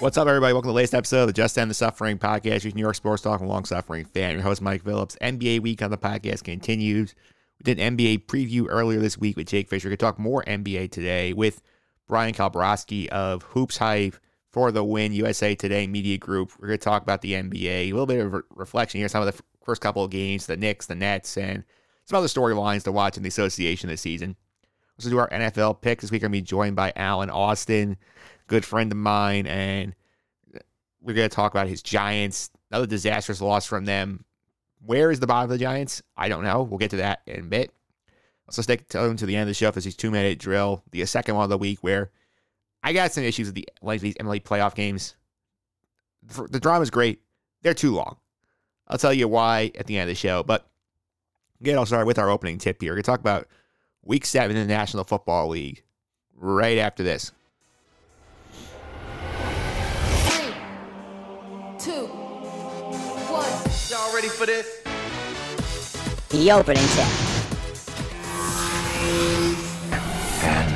What's up, everybody? Welcome to the latest episode of the Just End the Suffering podcast. Your New York sports talk and long suffering fan. Your host, Mike Phillips. NBA week on the podcast continues. We did an NBA preview earlier this week with Jake Fisher. We could talk more NBA today with Bryan Kalbrosky of Hoops Hype for the Win USA Today Media Group. We're going to talk about the NBA, a little bit of re- reflection here, some of the first couple of games, the Knicks, the Nets, and some other storylines to watch in the association this season. Let's do our NFL pick. This week, I'm going to be joined by Alan Austin, good friend of mine, and we're going to talk about his Giants. Another disastrous loss from them. Where is the bottom of the Giants? I don't know. We'll get to that in a bit. So stick to to the end of the show for this two minute drill, the second one of the week, where I got some issues with the like these MLB playoff games. The drama is great. They're too long. I'll tell you why at the end of the show. But again, I'll start with our opening tip here. We're going to talk about week seven in the National Football League right after this. Two, one. Y'all ready for this? The opening tip. And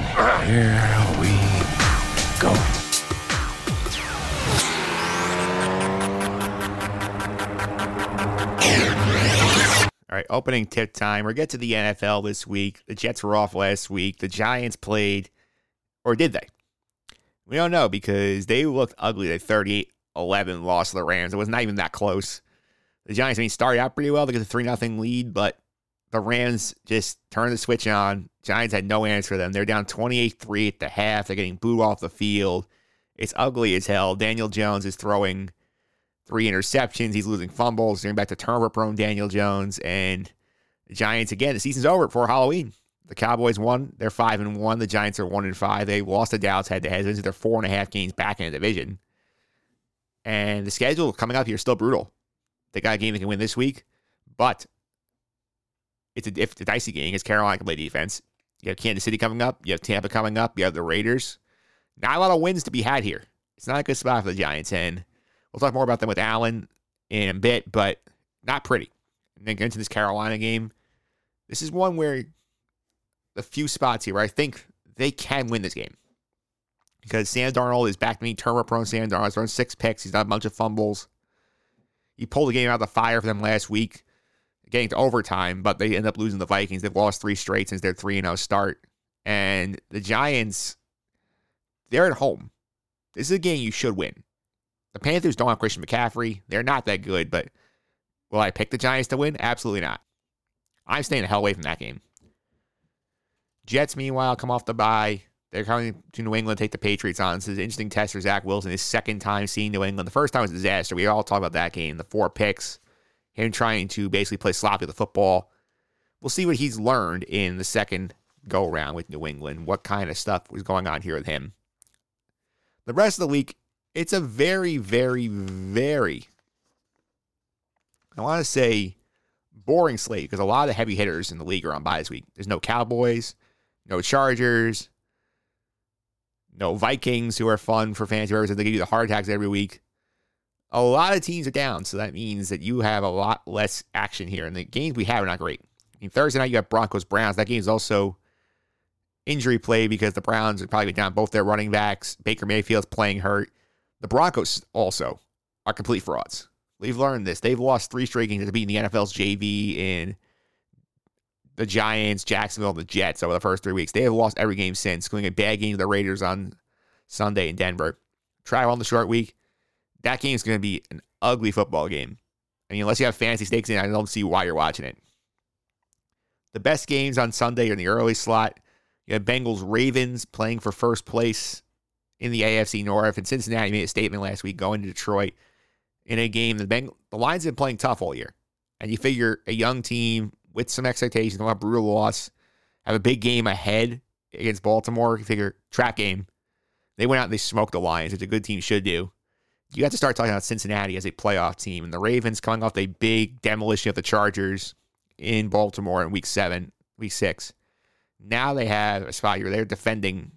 here we go. All right, opening tip time. We'll get to the NFL this week. The Jets were off last week. The Giants played, or did they? We don't know because they looked ugly. They 38 11 loss to the Rams. It was not even that close. The Giants, I mean, started out pretty well. They get a 3 0 lead, but the Rams just turned the switch on. Giants had no answer for them. They're down 28 3 at the half. They're getting booed off the field. It's ugly as hell. Daniel Jones is throwing three interceptions. He's losing fumbles. Going back to turnover prone Daniel Jones and the Giants again. The season's over before Halloween. The Cowboys won. They're five and one. The Giants are one and five. They lost to Dallas head to head. They're four and a half games back in the division. And the schedule coming up here is still brutal. They got a game they can win this week, but it's a, it's a dicey game. It's Carolina can play defense. You have Kansas City coming up. You have Tampa coming up. You have the Raiders. Not a lot of wins to be had here. It's not a good spot for the Giants, and we'll talk more about them with Allen in a bit, but not pretty. And then get into this Carolina game. This is one where the few spots here where I think they can win this game. Because Sam Darnold is back to me, turnover prone Sam Darnold. He's thrown six picks. He's done a bunch of fumbles. He pulled the game out of the fire for them last week, getting to overtime, but they end up losing the Vikings. They've lost three straight since their 3 0 start. And the Giants, they're at home. This is a game you should win. The Panthers don't have Christian McCaffrey. They're not that good, but will I pick the Giants to win? Absolutely not. I'm staying the hell away from that game. Jets, meanwhile, come off the bye. They're coming to New England to take the Patriots on. This is an interesting test for Zach Wilson. His second time seeing New England. The first time was a disaster. We all talk about that game. The four picks, him trying to basically play sloppy with the football. We'll see what he's learned in the second go round with New England. What kind of stuff was going on here with him. The rest of the week, it's a very, very, very, I want to say, boring slate because a lot of the heavy hitters in the league are on bye this week. There's no Cowboys, no Chargers, no Vikings who are fun for fantasy purposes. They give you the heart attacks every week. A lot of teams are down, so that means that you have a lot less action here. And the games we have are not great. I mean, Thursday night you have Broncos Browns. That game is also injury play because the Browns are probably down both their running backs. Baker Mayfield's playing hurt. The Broncos also are complete frauds. We've learned this. They've lost three straight games to beat the NFL's JV in the Giants, Jacksonville, the Jets over the first three weeks. They have lost every game since, including a bad game to the Raiders on Sunday in Denver. Try on the short week. That game is going to be an ugly football game. I mean, unless you have fantasy stakes in, I don't see why you're watching it. The best games on Sunday are in the early slot. You have Bengals Ravens playing for first place in the AFC North, and Cincinnati made a statement last week going to Detroit in a game. The Beng- the Lions have been playing tough all year, and you figure a young team with some expectations, a brutal loss, have a big game ahead against Baltimore. You figure trap game. They went out and they smoked the Lions, which a good team should do. you have to start talking about Cincinnati as a playoff team. And the Ravens coming off a big demolition of the Chargers in Baltimore in week seven, week six. Now they have a spot here. They're defending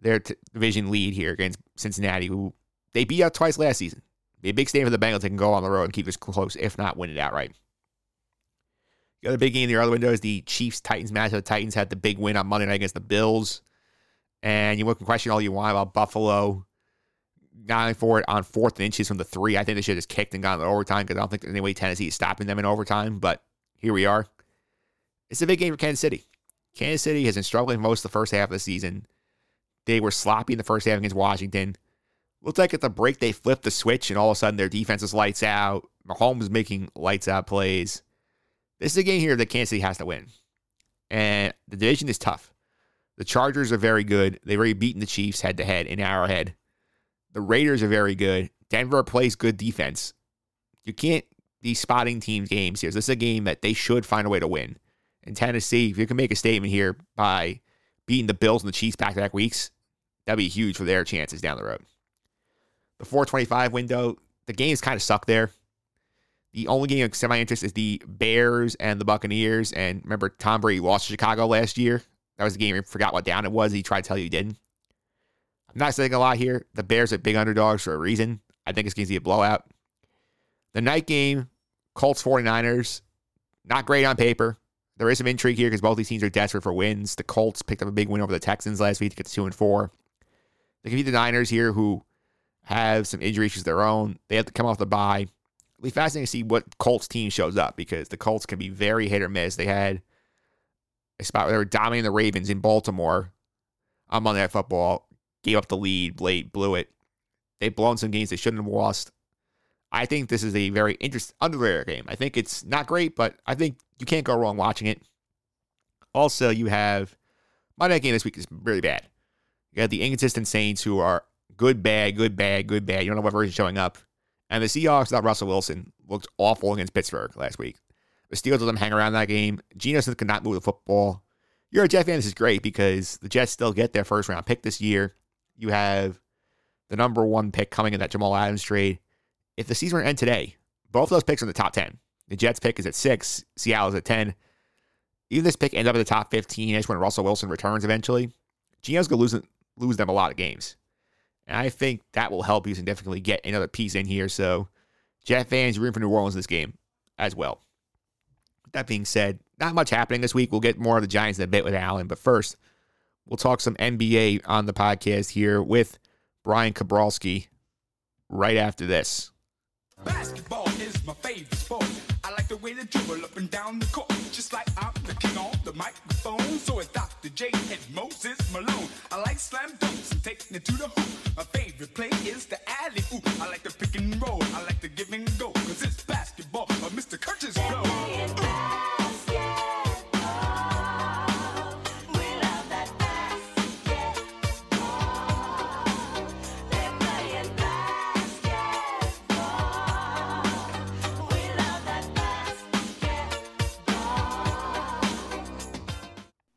their t- division lead here against Cincinnati, who they beat out twice last season. Be a big statement for the Bengals. They can go on the road and keep this close, if not win it outright. The other big game in the other window is the Chiefs Titans match. The Titans had the big win on Monday night against the Bills. And you can question all you want about Buffalo going for it on fourth and inches from the three. I think they should have just kicked and gone to overtime because I don't think there's any way Tennessee is stopping them in overtime. But here we are. It's a big game for Kansas City. Kansas City has been struggling most of the first half of the season. They were sloppy in the first half against Washington. Looks like at the break they flipped the switch and all of a sudden their defense is lights out. Mahomes making lights out plays. This is a game here that Kansas City has to win. And the division is tough. The Chargers are very good. They've already beaten the Chiefs head to head in Arrowhead. The Raiders are very good. Denver plays good defense. You can't be spotting teams games here. This is a game that they should find a way to win. In Tennessee, if you can make a statement here by beating the Bills and the Chiefs back to back weeks, that'd be huge for their chances down the road. The 425 window, the games kind of suck there. The only game of semi interest is the Bears and the Buccaneers. And remember, Tom Brady lost to Chicago last year. That was the game he forgot what down it was. He tried to tell you he didn't. I'm not saying a lot here. The Bears are big underdogs for a reason. I think it's going to be a blowout. The night game, Colts 49ers, not great on paper. There is some intrigue here because both these teams are desperate for wins. The Colts picked up a big win over the Texans last week to get to two and four. They can beat the Niners here, who have some injury issues of their own. They have to come off the bye. It'll be fascinating to see what Colts team shows up because the Colts can be very hit or miss. They had a spot where they were dominating the Ravens in Baltimore I'm on Monday Night Football, gave up the lead late, blew it. They've blown some games they shouldn't have lost. I think this is a very interesting underrated game. I think it's not great, but I think you can't go wrong watching it. Also, you have my night game this week is really bad. You have the inconsistent Saints who are good, bad, good, bad, good, bad. You don't know what version showing up. And the Seahawks without Russell Wilson looked awful against Pittsburgh last week. The Steelers let them hang around that game. Geno Smith could not move the football. You're a Jet fan. This is great because the Jets still get their first round pick this year. You have the number one pick coming in that Jamal Adams trade. If the season were to end today, both of those picks are in the top 10. The Jets pick is at six, Seattle is at 10. Even this pick ends up in the top 15 ish when Russell Wilson returns eventually. Geno's going to lose, lose them a lot of games. And I think that will help you significantly get another piece in here. So, Jet fans, you're room for New Orleans in this game as well. That being said, not much happening this week. We'll get more of the Giants in a bit with Allen. But first, we'll talk some NBA on the podcast here with Bryan Kalbrosky right after this. Basketball is my favorite sport. I like the way they dribble up and down the court. Just like I'm the king on the microphone. So it's Dr. J and Moses Malone. I like slam dunks and taking it to the hoop. My favorite play is the alley oop. I like the pick and roll. I like the give and go. Cause it's basketball but Mr. Kurtis Blow.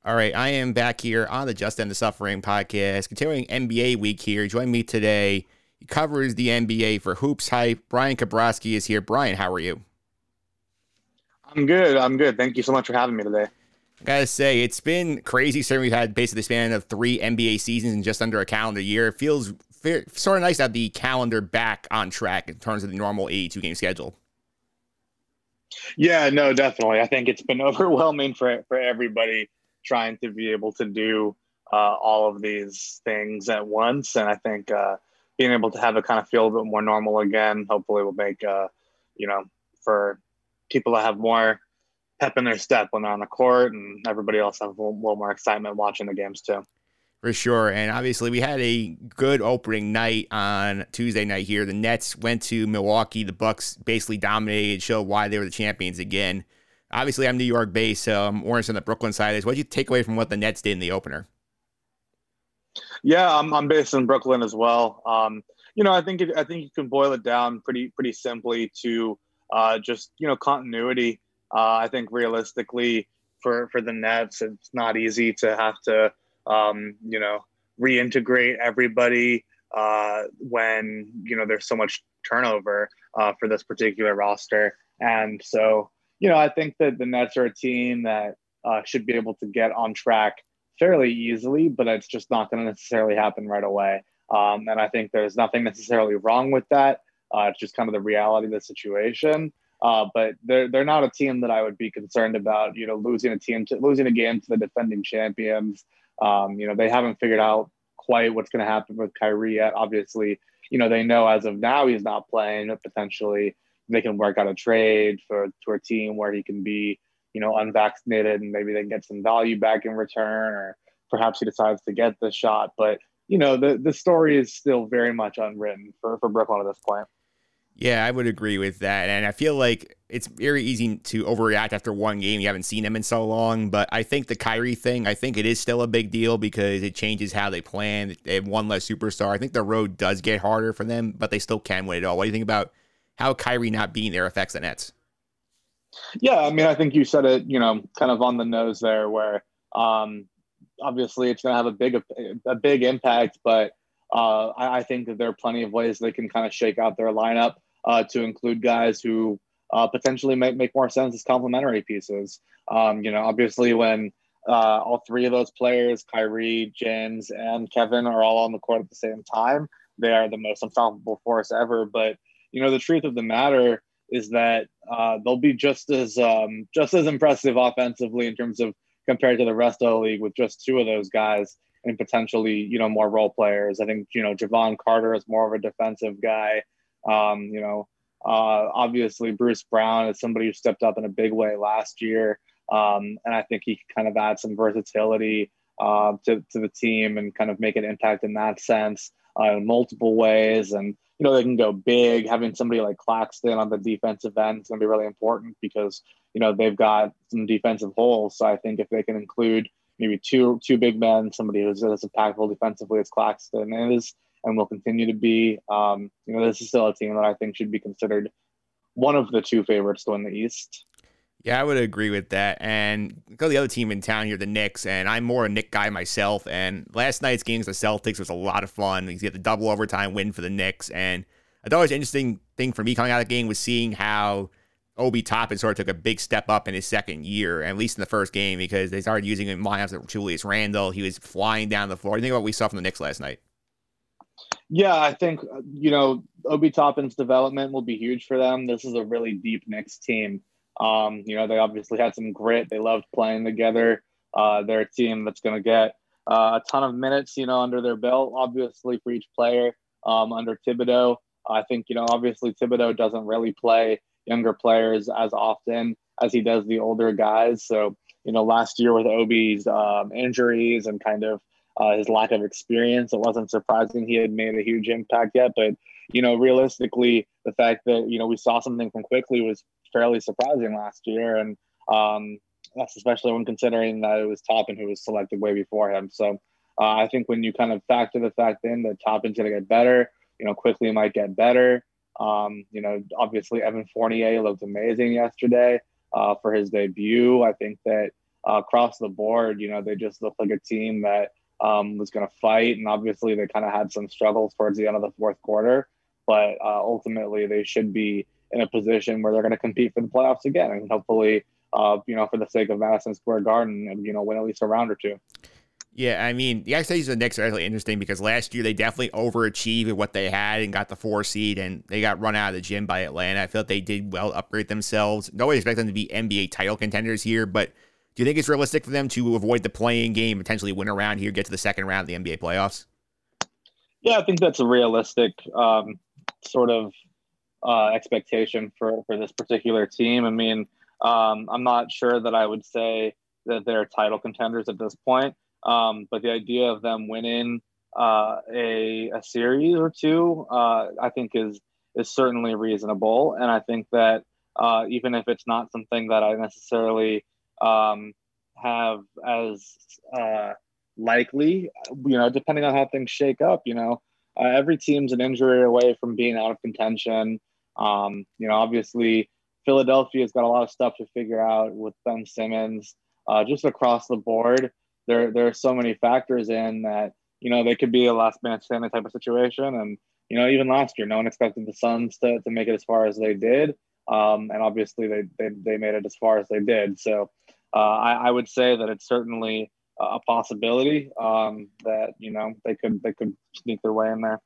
All right, I am back here on the Just End the Suffering podcast, continuing NBA week here. Join me today. He covers the NBA for Hoops Hype. Bryan Kalbrosky is here. Brian, how are you? I'm good. I'm good. Thank you so much for having me today. I gotta say, it's been crazy. Certainly, we've had basically the span of three NBA seasons in just under a calendar year. It feels fair, sort of nice to have the calendar back on track in terms of the normal 82 game schedule. Yeah, no, definitely. I think it's been overwhelming for for everybody trying to be able to do uh, all of these things at once, and I think uh, being able to have it kind of feel a bit more normal again, hopefully, will make uh, you know for people to have more pep in their step when they're on the court, and everybody else have a little, little more excitement watching the games too. For sure. And obviously, we had a good opening night on Tuesday night here. The Nets went to Milwaukee. The Bucks basically dominated, showed why they were the champions again. Obviously, I'm New York based, so I'm more on the Brooklyn side. Is what you take away from what the Nets did in the opener? Yeah, I'm, I'm based in Brooklyn as well. Um, you know, I think it, I think you can boil it down pretty pretty simply to uh, just you know continuity. Uh, I think realistically for for the Nets, it's not easy to have to um, you know reintegrate everybody uh, when you know there's so much turnover uh, for this particular roster. And so, you know, I think that the Nets are a team that uh, should be able to get on track fairly easily, but it's just not going to necessarily happen right away. Um, and I think there's nothing necessarily wrong with that. Uh, it's just kind of the reality of the situation. Uh, but they're they're not a team that I would be concerned about. You know, losing a team to losing a game to the defending champions. Um, you know, they haven't figured out quite what's going to happen with Kyrie yet. Obviously, you know they know as of now he's not playing. Potentially, they can work out a trade for to a team where he can be you know unvaccinated and maybe they can get some value back in return, or perhaps he decides to get the shot. But you know the the story is still very much unwritten for for Brooklyn at this point. Yeah, I would agree with that. And I feel like it's very easy to overreact after one game. You haven't seen him in so long. But I think the Kyrie thing, I think it is still a big deal because it changes how they plan. They have one less superstar. I think the road does get harder for them, but they still can win it all. What do you think about how Kyrie not being there affects the Nets? Yeah, I mean, I think you said it, you know, kind of on the nose there, where um, obviously it's going to have a big a big impact, but uh, I, I, think that there are plenty of ways they can kind of shake out their lineup uh, to include guys who uh, potentially might make more sense as complementary pieces. Um, you know, obviously when uh, all three of those players, Kyrie, James, and Kevin, are all on the court at the same time, they are the most unstoppable force ever. But you know, the truth of the matter is that uh, they'll be just as um, just as impressive offensively in terms of compared to the rest of the league with just two of those guys and potentially you know more role players. I think you know Jevon Carter is more of a defensive guy. Um, you know, uh, obviously Bruce Brown is somebody who stepped up in a big way last year, um, and I think he kind of add some versatility uh, to to the team and kind of make an impact in that sense uh, in multiple ways. And you know, they can go big. Having somebody like Claxton on the defensive end is going to be really important because you know they've got some defensive holes. So I think if they can include maybe two two big men, somebody who's as impactful defensively as Claxton is and will continue to be. Um, you know, this is still a team that I think should be considered one of the two favorites to win the East. Yeah, I would agree with that. And go to the other team in town here, the Knicks, and I'm more a Knick guy myself. And last night's games, the Celtics was a lot of fun. You get the double overtime win for the Knicks, and I thought it was an interesting thing for me coming out of the game was seeing how Obi Toppin sort of took a big step up in his second year, at least in the first game, because they started using him lineups of Julius Randle. He was flying down the floor. You think about what we saw from the Knicks last night? Yeah, I think uh, you know Obi Toppin's development will be huge for them. This is a really deep Knicks team. Um, you know, they obviously had some grit. They loved playing together. Uh, they're a team that's going to get uh, a ton of minutes, you know, under their belt, obviously for each player. Um, under Thibodeau, I think you know, obviously Thibodeau doesn't really play younger players as often as he does the older guys. So you know, last year with Obi's um, injuries and kind of uh, his lack of experience. It wasn't surprising he had made a huge impact yet, but you know, realistically, the fact that you know we saw something from Quickley was fairly surprising last year, and um, that's especially when considering that it was Toppin who was selected way before him. So uh, I think when you kind of factor the fact in that Toppin's going to get better, you know, Quickley might get better. Um, you know, obviously Evan Fournier looked amazing yesterday uh, for his debut. I think that uh, across the board, you know, they just look like a team that um, was going to fight. And obviously, they kind of had some struggles towards the end of the fourth quarter. But uh, ultimately, they should be in a position where they're going to compete for the playoffs again. And hopefully, uh, you know, for the sake of Madison Square Garden, and, you know, win at least a round or two. Yeah, I mean, the expectations of the Knicks are actually interesting because last year they definitely overachieved what they had and got the four seed, and they got run out of the gym by Atlanta. I feel like they did well upgrade themselves. Nobody expect them to be NBA title contenders here, but do you think it's realistic for them to avoid the playing game, potentially win around here, get to the second round of the NBA playoffs? Yeah, I think that's a realistic um, sort of uh, expectation for, for this particular team. I mean, um, I'm not sure that I would say that they're title contenders at this point, um, but the idea of them winning uh, a, a series or two, uh, I think is is certainly reasonable. And I think that uh, even if it's not something that I necessarily um, have as uh, likely, you know, depending on how things shake up. You know, uh, every team's an injury away from being out of contention. Um, you know, obviously, Philadelphia's got a lot of stuff to figure out with Ben Simmons. Uh, just across the board, there there are so many factors in that you know, they could be a last man standing type of situation. And, you know, even last year, no one expected the Suns to, to make it as far as they did. Um, and obviously they, they, they made it as far as they did. So uh, I, I would say that it's certainly a possibility um, that, you know, they could, they could sneak their way in there.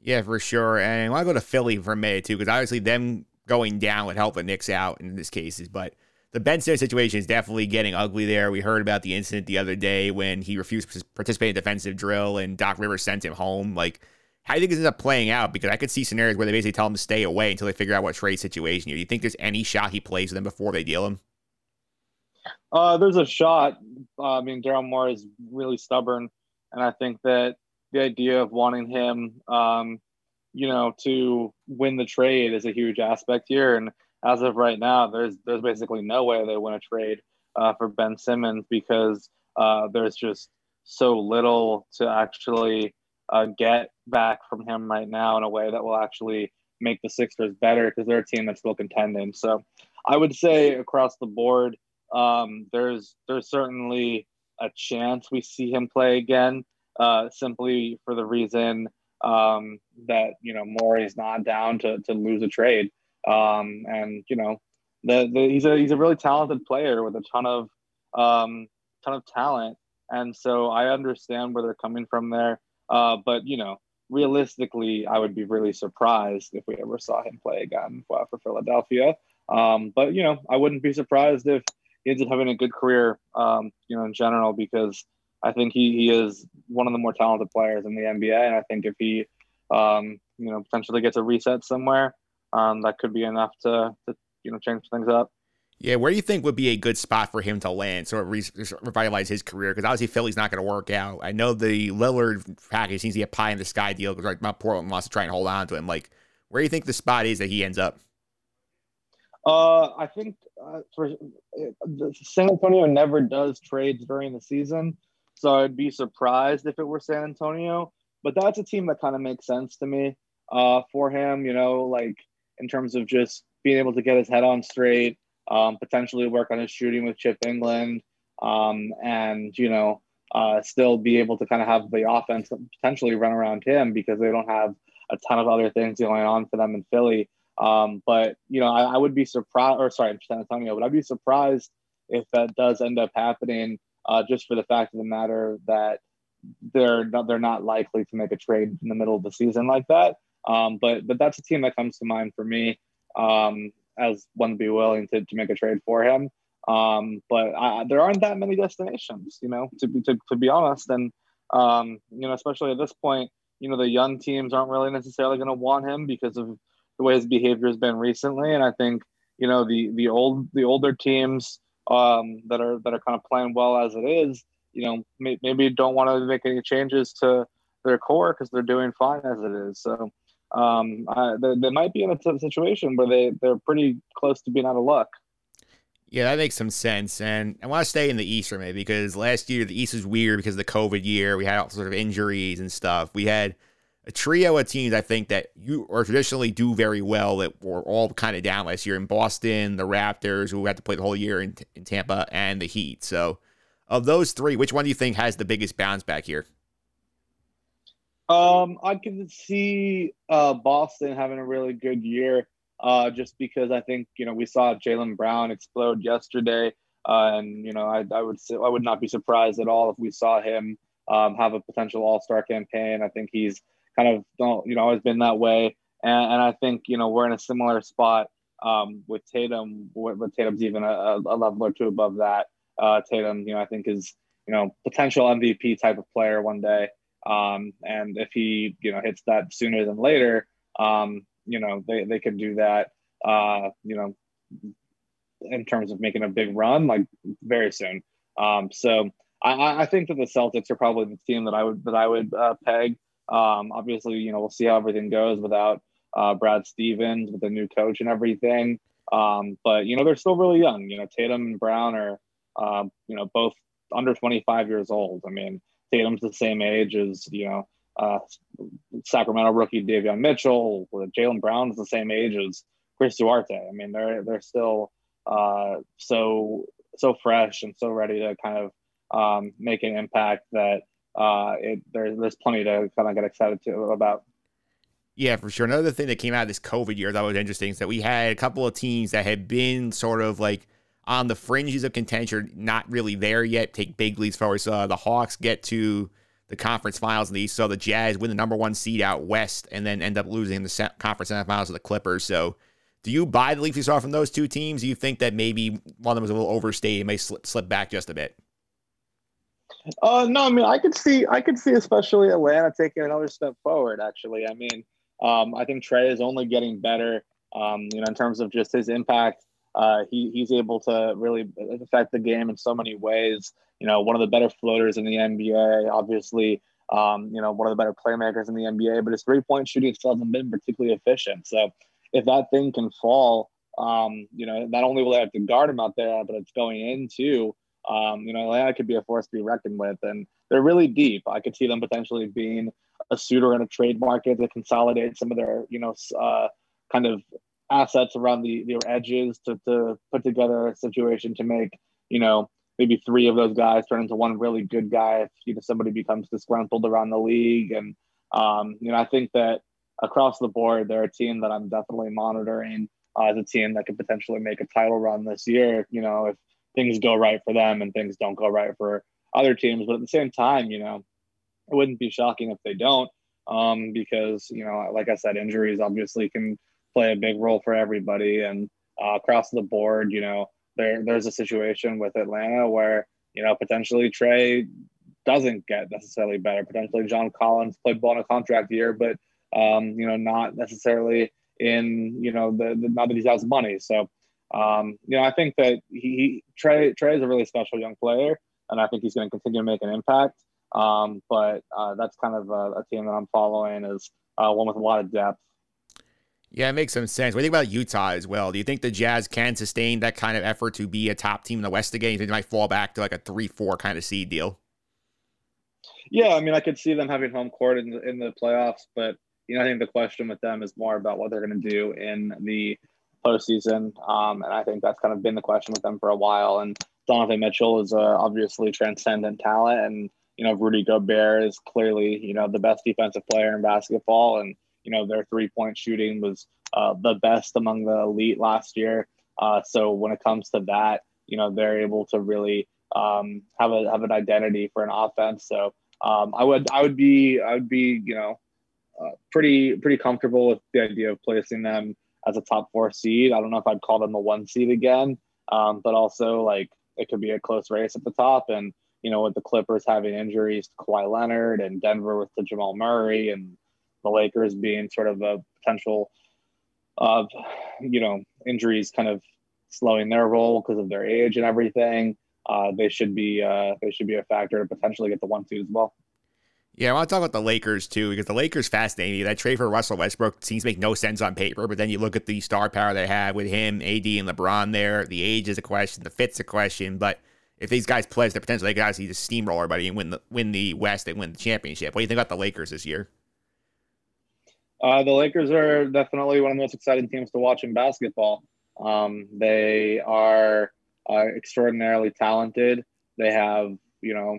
Yeah, for sure. And I want to go to Philly for a minute too, because obviously them going down would help the Knicks out in this cases. But the Ben Simmons situation is definitely getting ugly there. We heard about the incident the other day when he refused to participate in defensive drill and Doc Rivers sent him home. Like, how do you think this ends up playing out? Because I could see scenarios where they basically tell him to stay away until they figure out what trade situation. Do you think there's any shot he plays with them before they deal him? Uh, there's a shot. Uh, I mean, Daryl Morey is really stubborn, and I think that the idea of wanting him, um, you know, to win the trade is a huge aspect here. And as of right now, there's there's basically no way they win a trade uh, for Ben Simmons because uh, there's just so little to actually uh, get back from him right now in a way that will actually make the Sixers better because they're a team that's still contending. So I would say across the board, um, there's there's certainly a chance we see him play again, uh, simply for the reason um, that you know Morey's not down to to lose a trade. Um, and you know, the, the, he's a he's a really talented player with a ton of um, ton of talent, and so I understand where they're coming from there. Uh, but you know, realistically, I would be really surprised if we ever saw him play again for, for Philadelphia. Um, but you know, I wouldn't be surprised if he ends up having a good career, um, you know, in general, because I think he, he is one of the more talented players in the NBA. And I think if he, um, you know, potentially gets a reset somewhere, um, that could be enough to, to you know change things up. Yeah, where do you think would be a good spot for him to land, sort of re- revitalize his career? Because obviously Philly's not going to work out. I know the Lillard package seems to be a pie in the sky deal because like Mount Portland wants to try and hold on to him. Like, where do you think the spot is that he ends up? Uh, I think uh, for uh, San Antonio never does trades during the season, so I'd be surprised if it were San Antonio. But that's a team that kind of makes sense to me uh, for him. You know, like in terms of just being able to get his head on straight, um, potentially work on his shooting with Chip Engelland, um, and you know, uh, still be able to kind of have the offense potentially run around him because they don't have a ton of other things going on for them in Philly. Um, but you know, I, I, would be surprised, or sorry, San Antonio, but I'd be surprised if that does end up happening, uh, just for the fact of the matter that they're not, they're not likely to make a trade in the middle of the season like that. Um, but but that's a team that comes to mind for me um, as one to be willing to, to make a trade for him. Um, but I, there aren't that many destinations, you know, to be to, to be honest. And um, you know, especially at this point, you know, the young teams aren't really necessarily going to want him because of the way his behavior has been recently. And I think you know the the old the older teams um, that are that are kind of playing well as it is, you know, may, maybe don't want to make any changes to their core because they're doing fine as it is. So um, uh, they, they, might be in a situation where they they're pretty close to being out of luck. Yeah, that makes some sense. And I want to stay in the East for me because last year the East was weird because of the COVID year. We had all sort of injuries and stuff. We had a trio of teams I think that you or traditionally do very well that were all kind of down last year in Boston, the Raptors, who had to play the whole year in, in Tampa, and the Heat. So, of those three, which one do you think has the biggest bounce back here? Um, I can see uh, Boston having a really good year, uh, just because I think you know we saw Jaylen Brown explode yesterday, uh, and you know I, I would I would not be surprised at all if we saw him um, have a potential All Star campaign. I think he's kind of don't you know always been that way, and, and I think you know we're in a similar spot um, with Tatum. With Tatum's even a, a level or two above that. Uh, Tatum, you know, I think is you know potential MVP type of player one day. Um, and if he, you know, hits that sooner than later, um, you know, they, they could do that, uh, you know, in terms of making a big run, like very soon. Um, so I, I think that the Celtics are probably the team that I would, that I would uh, peg. Um, obviously, you know, we'll see how everything goes without uh, Brad Stevens with the new coach and everything. Um, but you know, they're still really young. You know, Tatum and Brown are, uh, you know, both under 25 years old. I mean, Tatum's the same age as you know uh, Sacramento rookie Davion Mitchell. Jaylen Brown is the same age as Chris Duarte. I mean, they're they're still uh, so so fresh and so ready to kind of um, make an impact that uh, it there's there's plenty to kind of get excited to about. Yeah, for sure. Another thing that came out of this COVID year that was interesting is that we had a couple of teams that had been sort of like on the fringes of contention, not really there yet. Take big leads forward. So the Hawks get to the conference finals in the East. So the Jazz win the number one seed out west and then end up losing the conference semifinals to the Clippers. So do you buy the leaps you saw from those two teams? Do you think that maybe one of them was a little overstated, may slip, slip back just a bit? Uh, no, I mean, I could see, I could see, especially Atlanta taking another step forward. Actually, I mean, um, I think Trae is only getting better. Um, you know, in terms of just his impact, uh, he he's able to really affect the game in so many ways. You know, one of the better floaters in the NBA, obviously. Um, you know, one of the better playmakers in the NBA, but his three point shooting still hasn't been particularly efficient. So, if that thing can fall, um, you know, not only will they have to guard him out there, but it's going into um, you know, Atlanta could be a force to be reckoned with, and they're really deep. I could see them potentially being a suitor in a trade market to consolidate some of their, you know, uh, kind of assets around the their edges to to put together a situation to make, you know, maybe three of those guys turn into one really good guy if you know somebody becomes disgruntled around the league. And um, you know, I think that across the board, they're a team that I'm definitely monitoring uh, as a team that could potentially make a title run this year. You know, if things go right for them and things don't go right for other teams. But at the same time, you know, it wouldn't be shocking if they don't, um, because you know, like I said, injuries obviously can play a big role for everybody, and uh, across the board, you know, there there's a situation with Atlanta where you know potentially Trae doesn't get necessarily better. Potentially John Collins played ball in a contract year, but um, you know, not necessarily in you know the, the not that he has money. So um, you know, I think that he Trey Trae is a really special young player, and I think he's going to continue to make an impact. Um, but uh, that's kind of a, a, team that I'm following is uh, one with a lot of depth. Yeah, it makes some sense. What do you think about Utah as well? Do you think the Jazz can sustain that kind of effort to be a top team in the West again? You think they might fall back to like a three-four kind of seed deal? Yeah, I mean, I could see them having home court in the, in the playoffs, but you know, I think the question with them is more about what they're going to do in the postseason. Um, and I think that's kind of been the question with them for a while. And Donovan Mitchell is obviously transcendent talent, and you know Rudy Gobert is clearly you know the best defensive player in basketball, and you know their three point shooting was uh, the best among the elite last year. Uh, so when it comes to that, you know they're able to really um, have a have an identity for an offense. So um, I would I would be I would be you know uh, pretty pretty comfortable with the idea of placing them as a top four seed. I don't know if I'd call them a one seed again, um, but also like it could be a close race at the top. And you know, with the Clippers having injuries to Kawhi Leonard and Denver with the Jamal Murray and the Lakers being sort of a potential of you know injuries kind of slowing their role because of their age and everything. Uh, they should be uh, they should be a factor to potentially get the one seed as well. Yeah, I want to talk about the Lakers too, because the Lakers fascinating. That trade for Russell Westbrook seems to make no sense on paper, but then you look at the star power they have with him, AD, and LeBron there. The age is a question, the fit's a question, but if these guys play, they're potentially guys see the steamroller everybody and win the win the West and win the championship. What do you think about the Lakers this year? Uh, the Lakers are definitely one of the most exciting teams to watch in basketball. Um, they are uh, extraordinarily talented. They have, you know,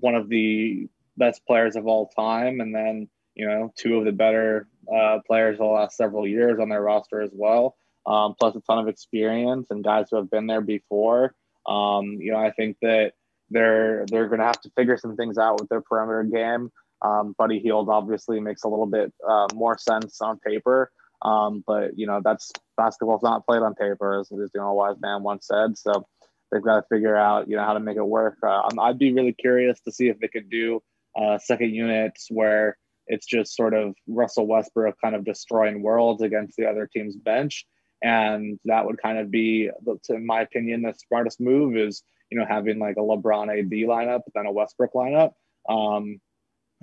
one of the best players of all time, and then you know two of the better uh, players the last several years on their roster as well. Um, plus a ton of experience and guys who have been there before. Um, you know, I think that they're they're going to have to figure some things out with their perimeter game. Um, Buddy Hield obviously makes a little bit uh, more sense on paper, um, but you know that's basketball's not played on paper, as, as you know, wise man once said. So they've got to figure out you know how to make it work. Uh, I'd be really curious to see if they could do uh, second units where it's just sort of Russell Westbrook kind of destroying worlds against the other team's bench. And that would kind of be, in my opinion, the smartest move is, you know, having like a LeBron AD lineup, then a Westbrook lineup. Um,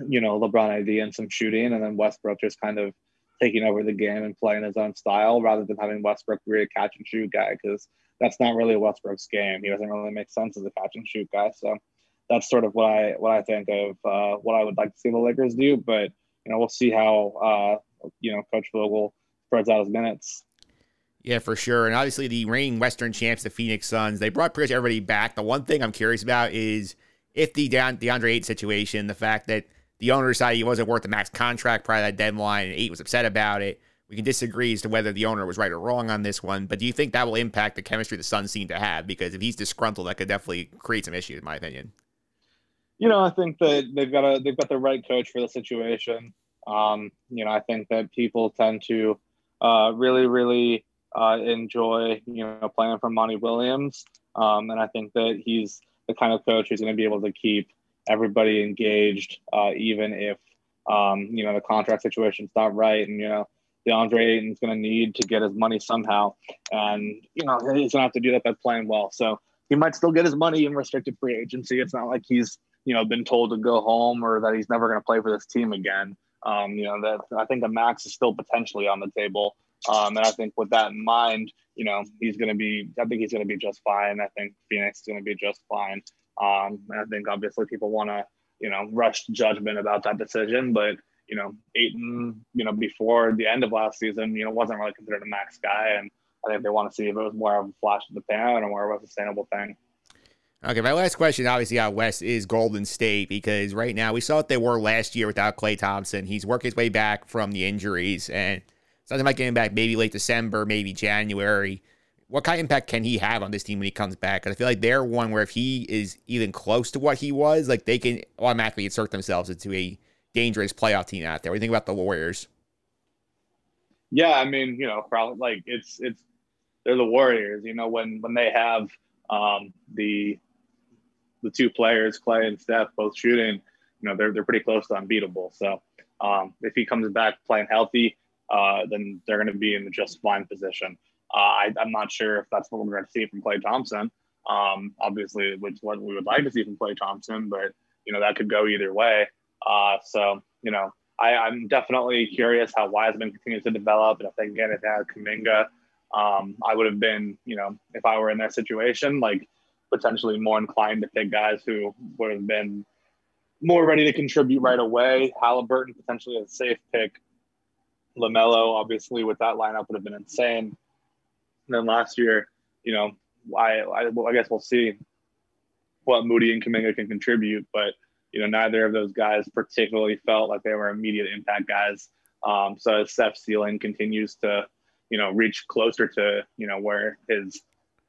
you know, LeBron AD and some shooting, and then Westbrook just kind of taking over the game and playing his own style rather than having Westbrook be a catch and shoot guy because that's not really Westbrook's game. He doesn't really make sense as a catch and shoot guy. So that's sort of what I what I think of uh, what I would like to see the Lakers do. But you know, we'll see how uh, you know Coach Vogel spreads out his minutes. Yeah, for sure. And obviously, the reigning Western champs, the Phoenix Suns, they brought pretty much everybody back. The one thing I'm curious about is if the De- DeAndre Ayton situation, the fact that the owner decided he wasn't worth the max contract prior to that deadline, and Ayton was upset about it. We can disagree as to whether the owner was right or wrong on this one, but do you think that will impact the chemistry the Suns seem to have? Because if he's disgruntled, that could definitely create some issues, in my opinion. You know, I think that they've got a they've got the right coach for the situation. Um, you know, I think that people tend to uh, really, really uh, enjoy you know playing for Monty Williams, um, and I think that he's the kind of coach who's going to be able to keep everybody engaged, uh, even if um, you know the contract situation's not right, and you know DeAndre Ayton's going to need to get his money somehow, and you know he's going to have to do that by playing well. So he might still get his money in restricted free agency. It's not like he's you know been told to go home or that he's never going to play for this team again. Um, you know that I think the max is still potentially on the table, um, and I think with that in mind, you know he's going to be. I think he's going to be just fine. I think Phoenix is going to be just fine. Um, and I think obviously people want to you know rush judgment about that decision, but you know Ayton, you know before the end of last season, you know wasn't really considered a max guy, and I think they want to see if it was more of a flash in the pan or more of a sustainable thing. Okay, my last question, obviously out west, is Golden State because right now we saw what they were last year without Klay Thompson. He's working his way back from the injuries, and something like getting back maybe late December, maybe January. What kind of impact can he have on this team when he comes back? Because I feel like they're one where if he is even close to what he was, like they can automatically insert themselves into a dangerous playoff team out there. What do you think about the Warriors? Yeah, I mean, you know, probably like it's it's they're the Warriors. You know, when when they have um, the the two players, Klay and Steph, both shooting, you know, they're they're pretty close to unbeatable. So um, if he comes back playing healthy, uh, then they're going to be in just fine position. Uh, I, I'm not sure if that's what we're going to see from Klay Thompson. Um, obviously, which what we would like to see from Klay Thompson, but you know that could go either way. Uh, so you know, I, I'm definitely curious how Wiseman continues to develop, and if they can get it out of Kuminga, um, I would have been, you know, if I were in that situation, like potentially more inclined to pick guys who would have been more ready to contribute right away. Halliburton potentially a safe pick. Lamelo, obviously, with that lineup would have been insane. And then last year, you know, I I, well, I guess we'll see what Moody and Kuminga can contribute, but you know, neither of those guys particularly felt like they were immediate impact guys. Um, so as Seth ceiling continues to, you know, reach closer to, you know, where his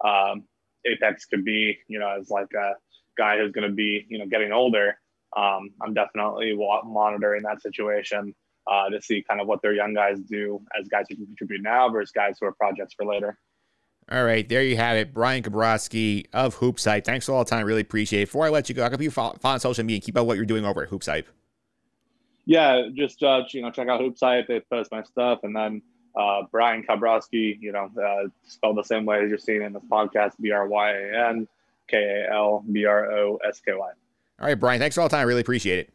um, apex could be, you know, as like a guy who's going to be, you know, getting older. Um, I'm definitely monitoring that situation uh, to see kind of what their young guys do as guys who can contribute now versus guys who are projects for later. All right, there you have it. Bryan Kalbrosky of Hoops Hype. Thanks for all the time. Really appreciate it. Before I let you go, how can you follow, follow on social media and keep up what you're doing over at Hoops Hype? Yeah, just uh, you know, check out Hoops Hype. They post my stuff, and then uh, Bryan Kalbrosky, you know, uh, spelled the same way as you're seeing in this podcast: B R Y A N K A L B R O S K Y. All right, Brian. Thanks for all the time. I really appreciate it.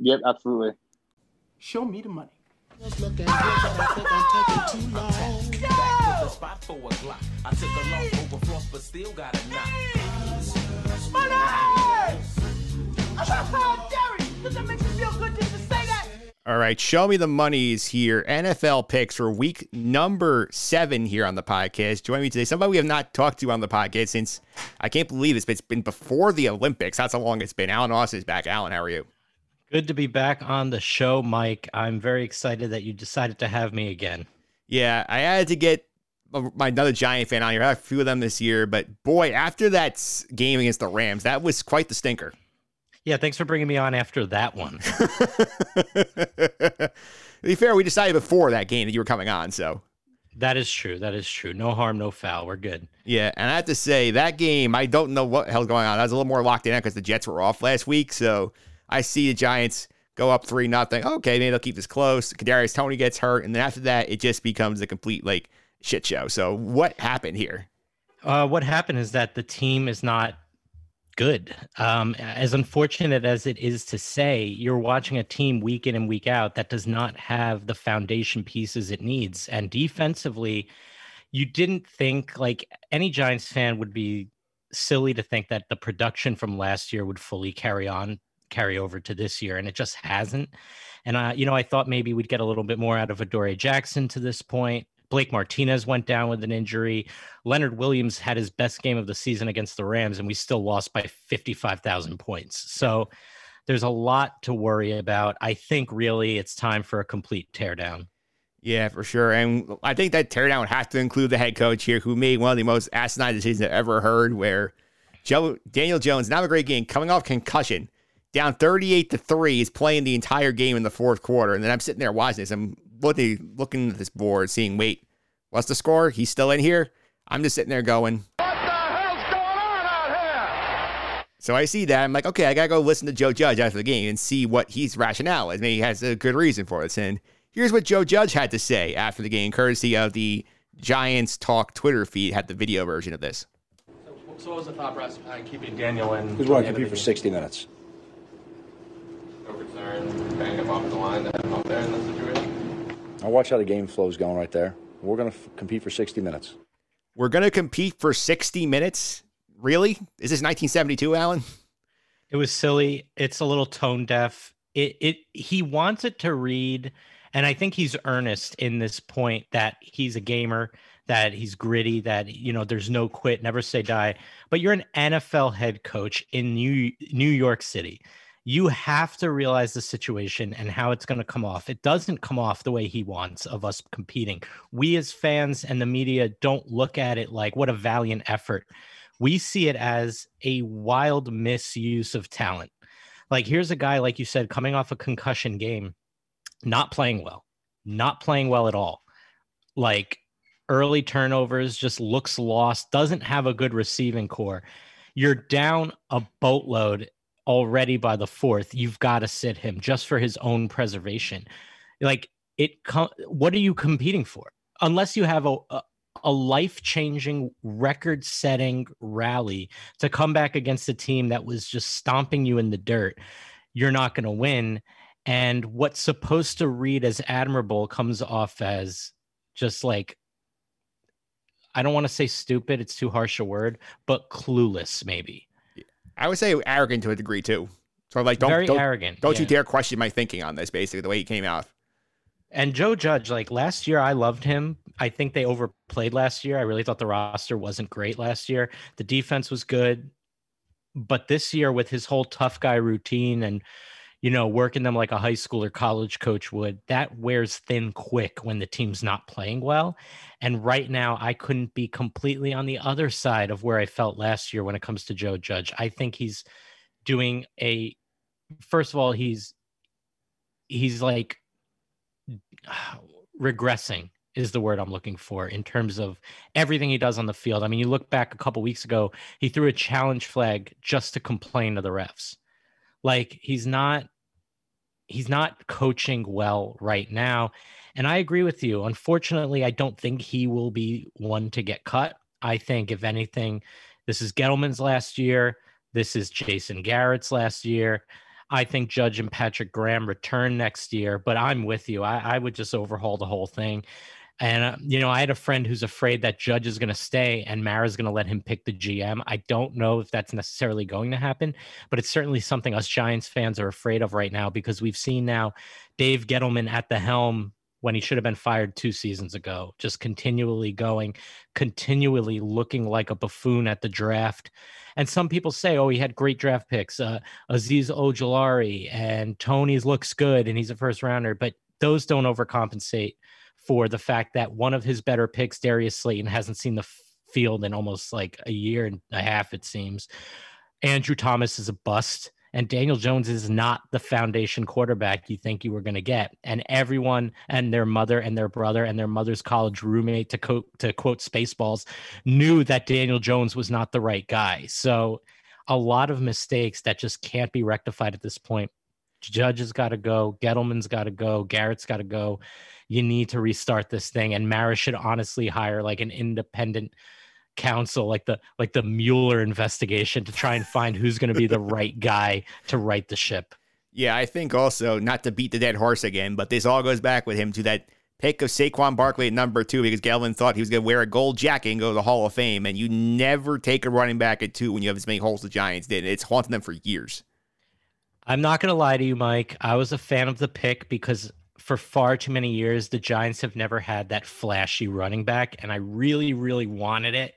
Yep, absolutely. Show me the money. spot All right, show me the monies here. NFL picks for week number seven here on the podcast. Join me today. Somebody we have not talked to on the podcast since I can't believe this, but it's been before the Olympics. That's how long it's been. Alan Austin is back. Alan, how are you? Good to be back on the show, Mike. I'm very excited that you decided to have me again. Yeah, I had to get my another Giant fan on here. I had a few of them this year, but boy, after that game against the Rams, that was quite the stinker. Yeah, thanks for bringing me on after that one. to be fair, we decided before that game that you were coming on, so that is true. That is true. No harm, no foul. We're good. yeah. And I have to say that game, I don't know what the hell's going on. I was a little more locked in because the Jets were off last week, so I see the Giants go up three nothing. Okay, maybe they'll keep this close. Kadarius Toney gets hurt, and then after that, it just becomes a complete like shit show. So what happened here? Uh, what happened is that the team is not good. Um, as unfortunate as it is to say, you're watching a team week in and week out that does not have the foundation pieces it needs. And defensively, you didn't think like any Giants fan would be silly to think that the production from last year would fully carry on carry over to this year and it just hasn't and uh, you know i thought maybe we'd get a little bit more out of Adoree' Jackson to this point Blake Martinez went down with an injury. Leonard Williams had his best game of the season against the Rams, and we still lost by 55,000 points. So there's a lot to worry about. I think really it's time for a complete teardown. Yeah, for sure. And I think that teardown have to include the head coach here, who made one of the most asinine decisions I've ever heard, where Joe Daniel Jones, not a great game, coming off concussion, down 38 to 3, is playing the entire game in the fourth quarter. And then I'm sitting there watching this. I'm looking, looking at this board, seeing, wait, what's the score? He's still in here? I'm just sitting there going, What the hell's going on out here? So I see that. I'm like, okay, I got to go listen to Joe Judge after the game and see what his rationale is. Maybe he has a good reason for this. And here's what Joe Judge had to say after the game, courtesy of the Giants Talk Twitter feed, had the video version of this. So what was the thought process behind keeping Daniel in? Because we're going to compete for 60 minutes. No concern, bang him off the line to have him up there in this situation? I'll watch how the game flow's going right there. We're going to f- compete for 60 minutes. We're going to compete for 60 minutes? Really? Is this 1972, Allen? It was silly. It's a little tone deaf. It it he wants it to read, and I think he's earnest in this point that he's a gamer, that he's gritty, that you know there's no quit, never say die. But you're an NFL head coach in New New York City. You have to realize the situation and how it's going to come off. It doesn't come off the way he wants of us competing. We as fans and the media don't look at it like what a valiant effort we see it as a wild misuse of talent. Like here's a guy, like you said, coming off a concussion game, not playing well, not playing well at all. Like early turnovers, just looks lost, doesn't have a good receiving corps. You're down a boatload already by the fourth. You've got to sit him just for his own preservation. Like it, what are you competing for? Unless you have a, a a life changing, record setting rally to come back against a team that was just stomping you in the dirt, you're not going to win. And what's supposed to read as admirable comes off as just like, I don't want to say stupid, it's too harsh a word, but clueless, maybe. I would say arrogant to a degree too. So like, don't Very don't, arrogant, Don't you dare question my thinking on this. Basically, the way he came out. And Joe Judge, like last year, I loved him. I think they overplayed last year. I really thought the roster wasn't great last year. The defense was good. But this year, with his whole tough guy routine and, you know, working them like a high school or college coach would, that wears thin quick when the team's not playing well. And right now, I couldn't be completely on the other side of where I felt last year when it comes to Joe Judge. I think he's doing a, first of all, he's, he's like, regressing is the word I'm looking for in terms of everything he does on the field. I mean, you look back a couple weeks ago, he threw a challenge flag just to complain to the refs. Like he's not he's not coaching well right now. And I agree with you. Unfortunately, I don't think he will be one to get cut. I think if anything, this is Gettleman's last year. This is Jason Garrett's last year. I think Judge and Patrick Graham return next year, but I'm with you. I, I would just overhaul the whole thing. And, uh, you know, I had a friend who's afraid that Judge is going to stay and Mara's going to let him pick the GM. I don't know if that's necessarily going to happen, but it's certainly something us Giants fans are afraid of right now because we've seen now Dave Gettleman at the helm when he should have been fired two seasons ago, just continually going, continually looking like a buffoon at the draft. And some people say, oh, he had great draft picks, uh, Azeez Ojulari and Toney's looks good and he's a first rounder, but those don't overcompensate for the fact that one of his better picks, Darius Slayton, hasn't seen the f- field in almost like a year and a half, it seems. Andrew Thomas is a bust. And Daniel Jones is not the foundation quarterback you think you were going to get. And everyone and their mother and their brother and their mother's college roommate, to, co- to quote Spaceballs, knew that Daniel Jones was not the right guy. So a lot of mistakes that just can't be rectified at this point. Judge has got to go. Gettleman's got to go. Garrett's got to go. You need to restart this thing. And Mara should honestly hire like an independent counsel, like the like the Mueller investigation, to try and find who's going to be the right guy to right the ship. Yeah, I think also not to beat the dead horse again, but this all goes back with him to that pick of Saquon Barkley at number two because Galvin thought he was going to wear a gold jacket and go to the Hall of Fame. And you never take a running back at two when you have as many holes the Giants did. It's haunting them for years. I'm not going to lie to you, Mike. I was a fan of the pick because for far too many years, the Giants have never had that flashy running back, and I really, really wanted it.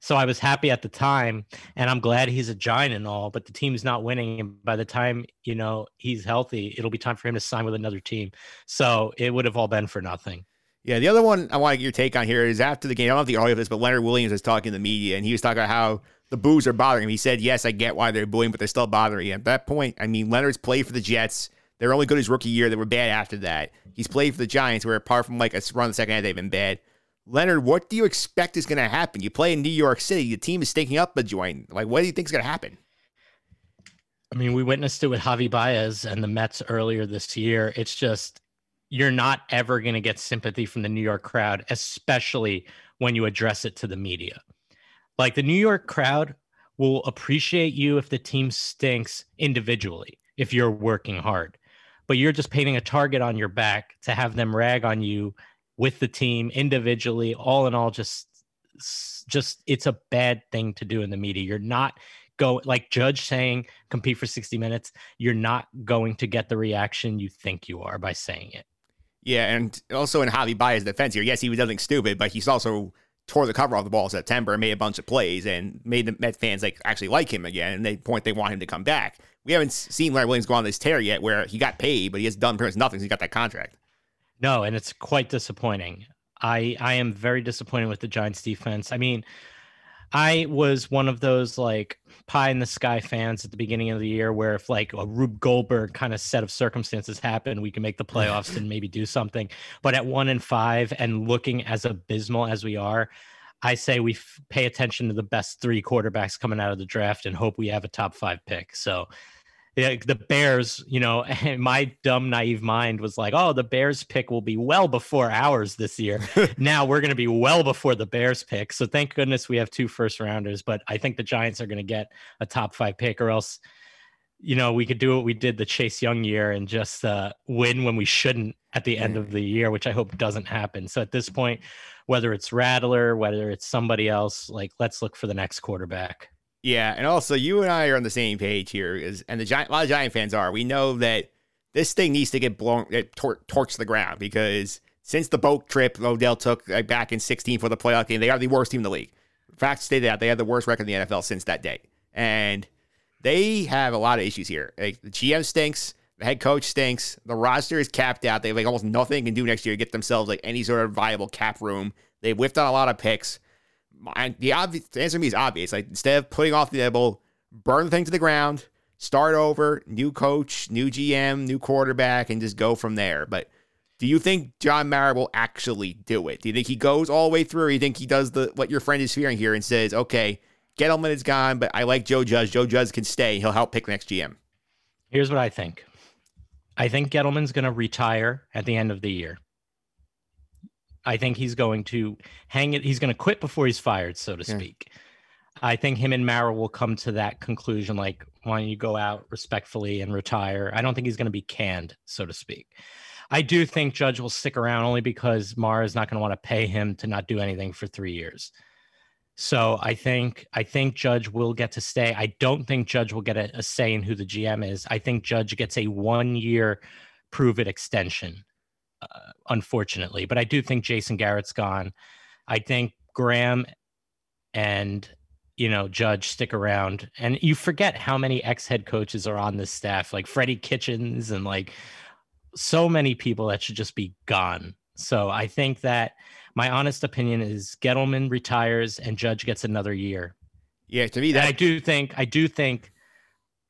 So I was happy at the time, and I'm glad he's a giant and all, but the team's not winning. And by the time you know he's healthy, it'll be time for him to sign with another team. So it would have all been for nothing. Yeah, the other one I want to get your take on here is after the game. I don't have the audio of this, but Leonard Williams was talking to the media, and he was talking about how the boos are bothering him. He said, "Yes, I get why they're booing, but they're still bothering him." At that point, I mean, Leonard's played for the Jets. They're only good his rookie year. They were bad after that. He's played for the Giants, where apart from like a run in the second half, they've been bad. Leonard, what do you expect is going to happen? You play in New York City. The team is stinking up a joint. Like, what do you think is going to happen? I mean, we witnessed it with Javy Baez and the Mets earlier this year. It's just you're not ever going to get sympathy from the New York crowd, especially when you address it to the media. Like the New York crowd will appreciate you if the team stinks individually, if you're working hard, but you're just painting a target on your back to have them rag on you with the team individually. All in all, just, just it's a bad thing to do in the media. You're not go like judge saying compete for 60 minutes you're not going to get the reaction you think you are by saying it yeah, and also in Javy Baez's defense here, yes, he was nothing stupid, but he's also tore the cover off the ball in September and made a bunch of plays and made the Met fans like actually like him again. And they point they want him to come back. We haven't seen Larry Williams go on this tear yet, where he got paid, but he has done pretty much nothing. he got that contract. No, and it's quite disappointing. I I am very disappointed with the Giants defense. I mean, I was one of those like pie in the sky fans at the beginning of the year where if like a Rube Goldberg kind of set of circumstances happen, we can make the playoffs and maybe do something. But at one and five and looking as abysmal as we are, I say we f- pay attention to the best three quarterbacks coming out of the draft and hope we have a top five pick. So the Bears, you know, my dumb naive mind was like, "Oh, the Bears pick will be well before ours this year." now we're going to be well before the Bears pick. So thank goodness we have two first rounders, but I think the Giants are going to get a top 5 pick or else you know, we could do what we did the Chase Young year and just uh, win when we shouldn't at the end of the year, which I hope doesn't happen. So at this point, whether it's Rattler, whether it's somebody else, like let's look for the next quarterback. Yeah, and also you and I are on the same page here, is and the Giant, a lot of Giant fans are. We know that this thing needs to get blown, get tor- torched to the ground because since the boat trip Odell took back in 16 for the playoff game, they are the worst team in the league. Facts state that they have the worst record in the NFL since that day, and they have a lot of issues here. Like the GM stinks, the head coach stinks, the roster is capped out. They have like almost nothing can do next year to get themselves like any sort of viable cap room. They've whiffed on a lot of picks the obvious the answer to me is obvious. Like instead of putting off the devil, burn the thing to the ground, start over, new coach, new GM, new quarterback, and just go from there. But do you think John Mara will actually do it? Do you think he goes all the way through? Or do you think he does the what your friend is fearing here and says, okay, Gettleman is gone, but I like Joe Judge. Joe Judge can stay. He'll help pick the next GM. Here's what I think. I think Gettleman's going to retire at the end of the year. I think he's going to hang it. He's going to quit before he's fired, so to yeah. speak. I think him and Mara will come to that conclusion. Like, why don't you go out respectfully and retire? I don't think he's going to be canned, so to speak. I do think Judge will stick around only because Mara is not going to want to pay him to not do anything for three years. So I think I think Judge will get to stay. I don't think Judge will get a, a say in who the GM is. I think Judge gets a one year prove it extension uh, unfortunately. But I do think Jason Garrett's gone. I think Graham and you know Judge stick around, and you forget how many ex head coaches are on this staff, like Freddie Kitchens and like so many people that should just be gone. So I think that my honest opinion is Gettleman retires and Judge gets another year. Yeah, to me that and I do think I do think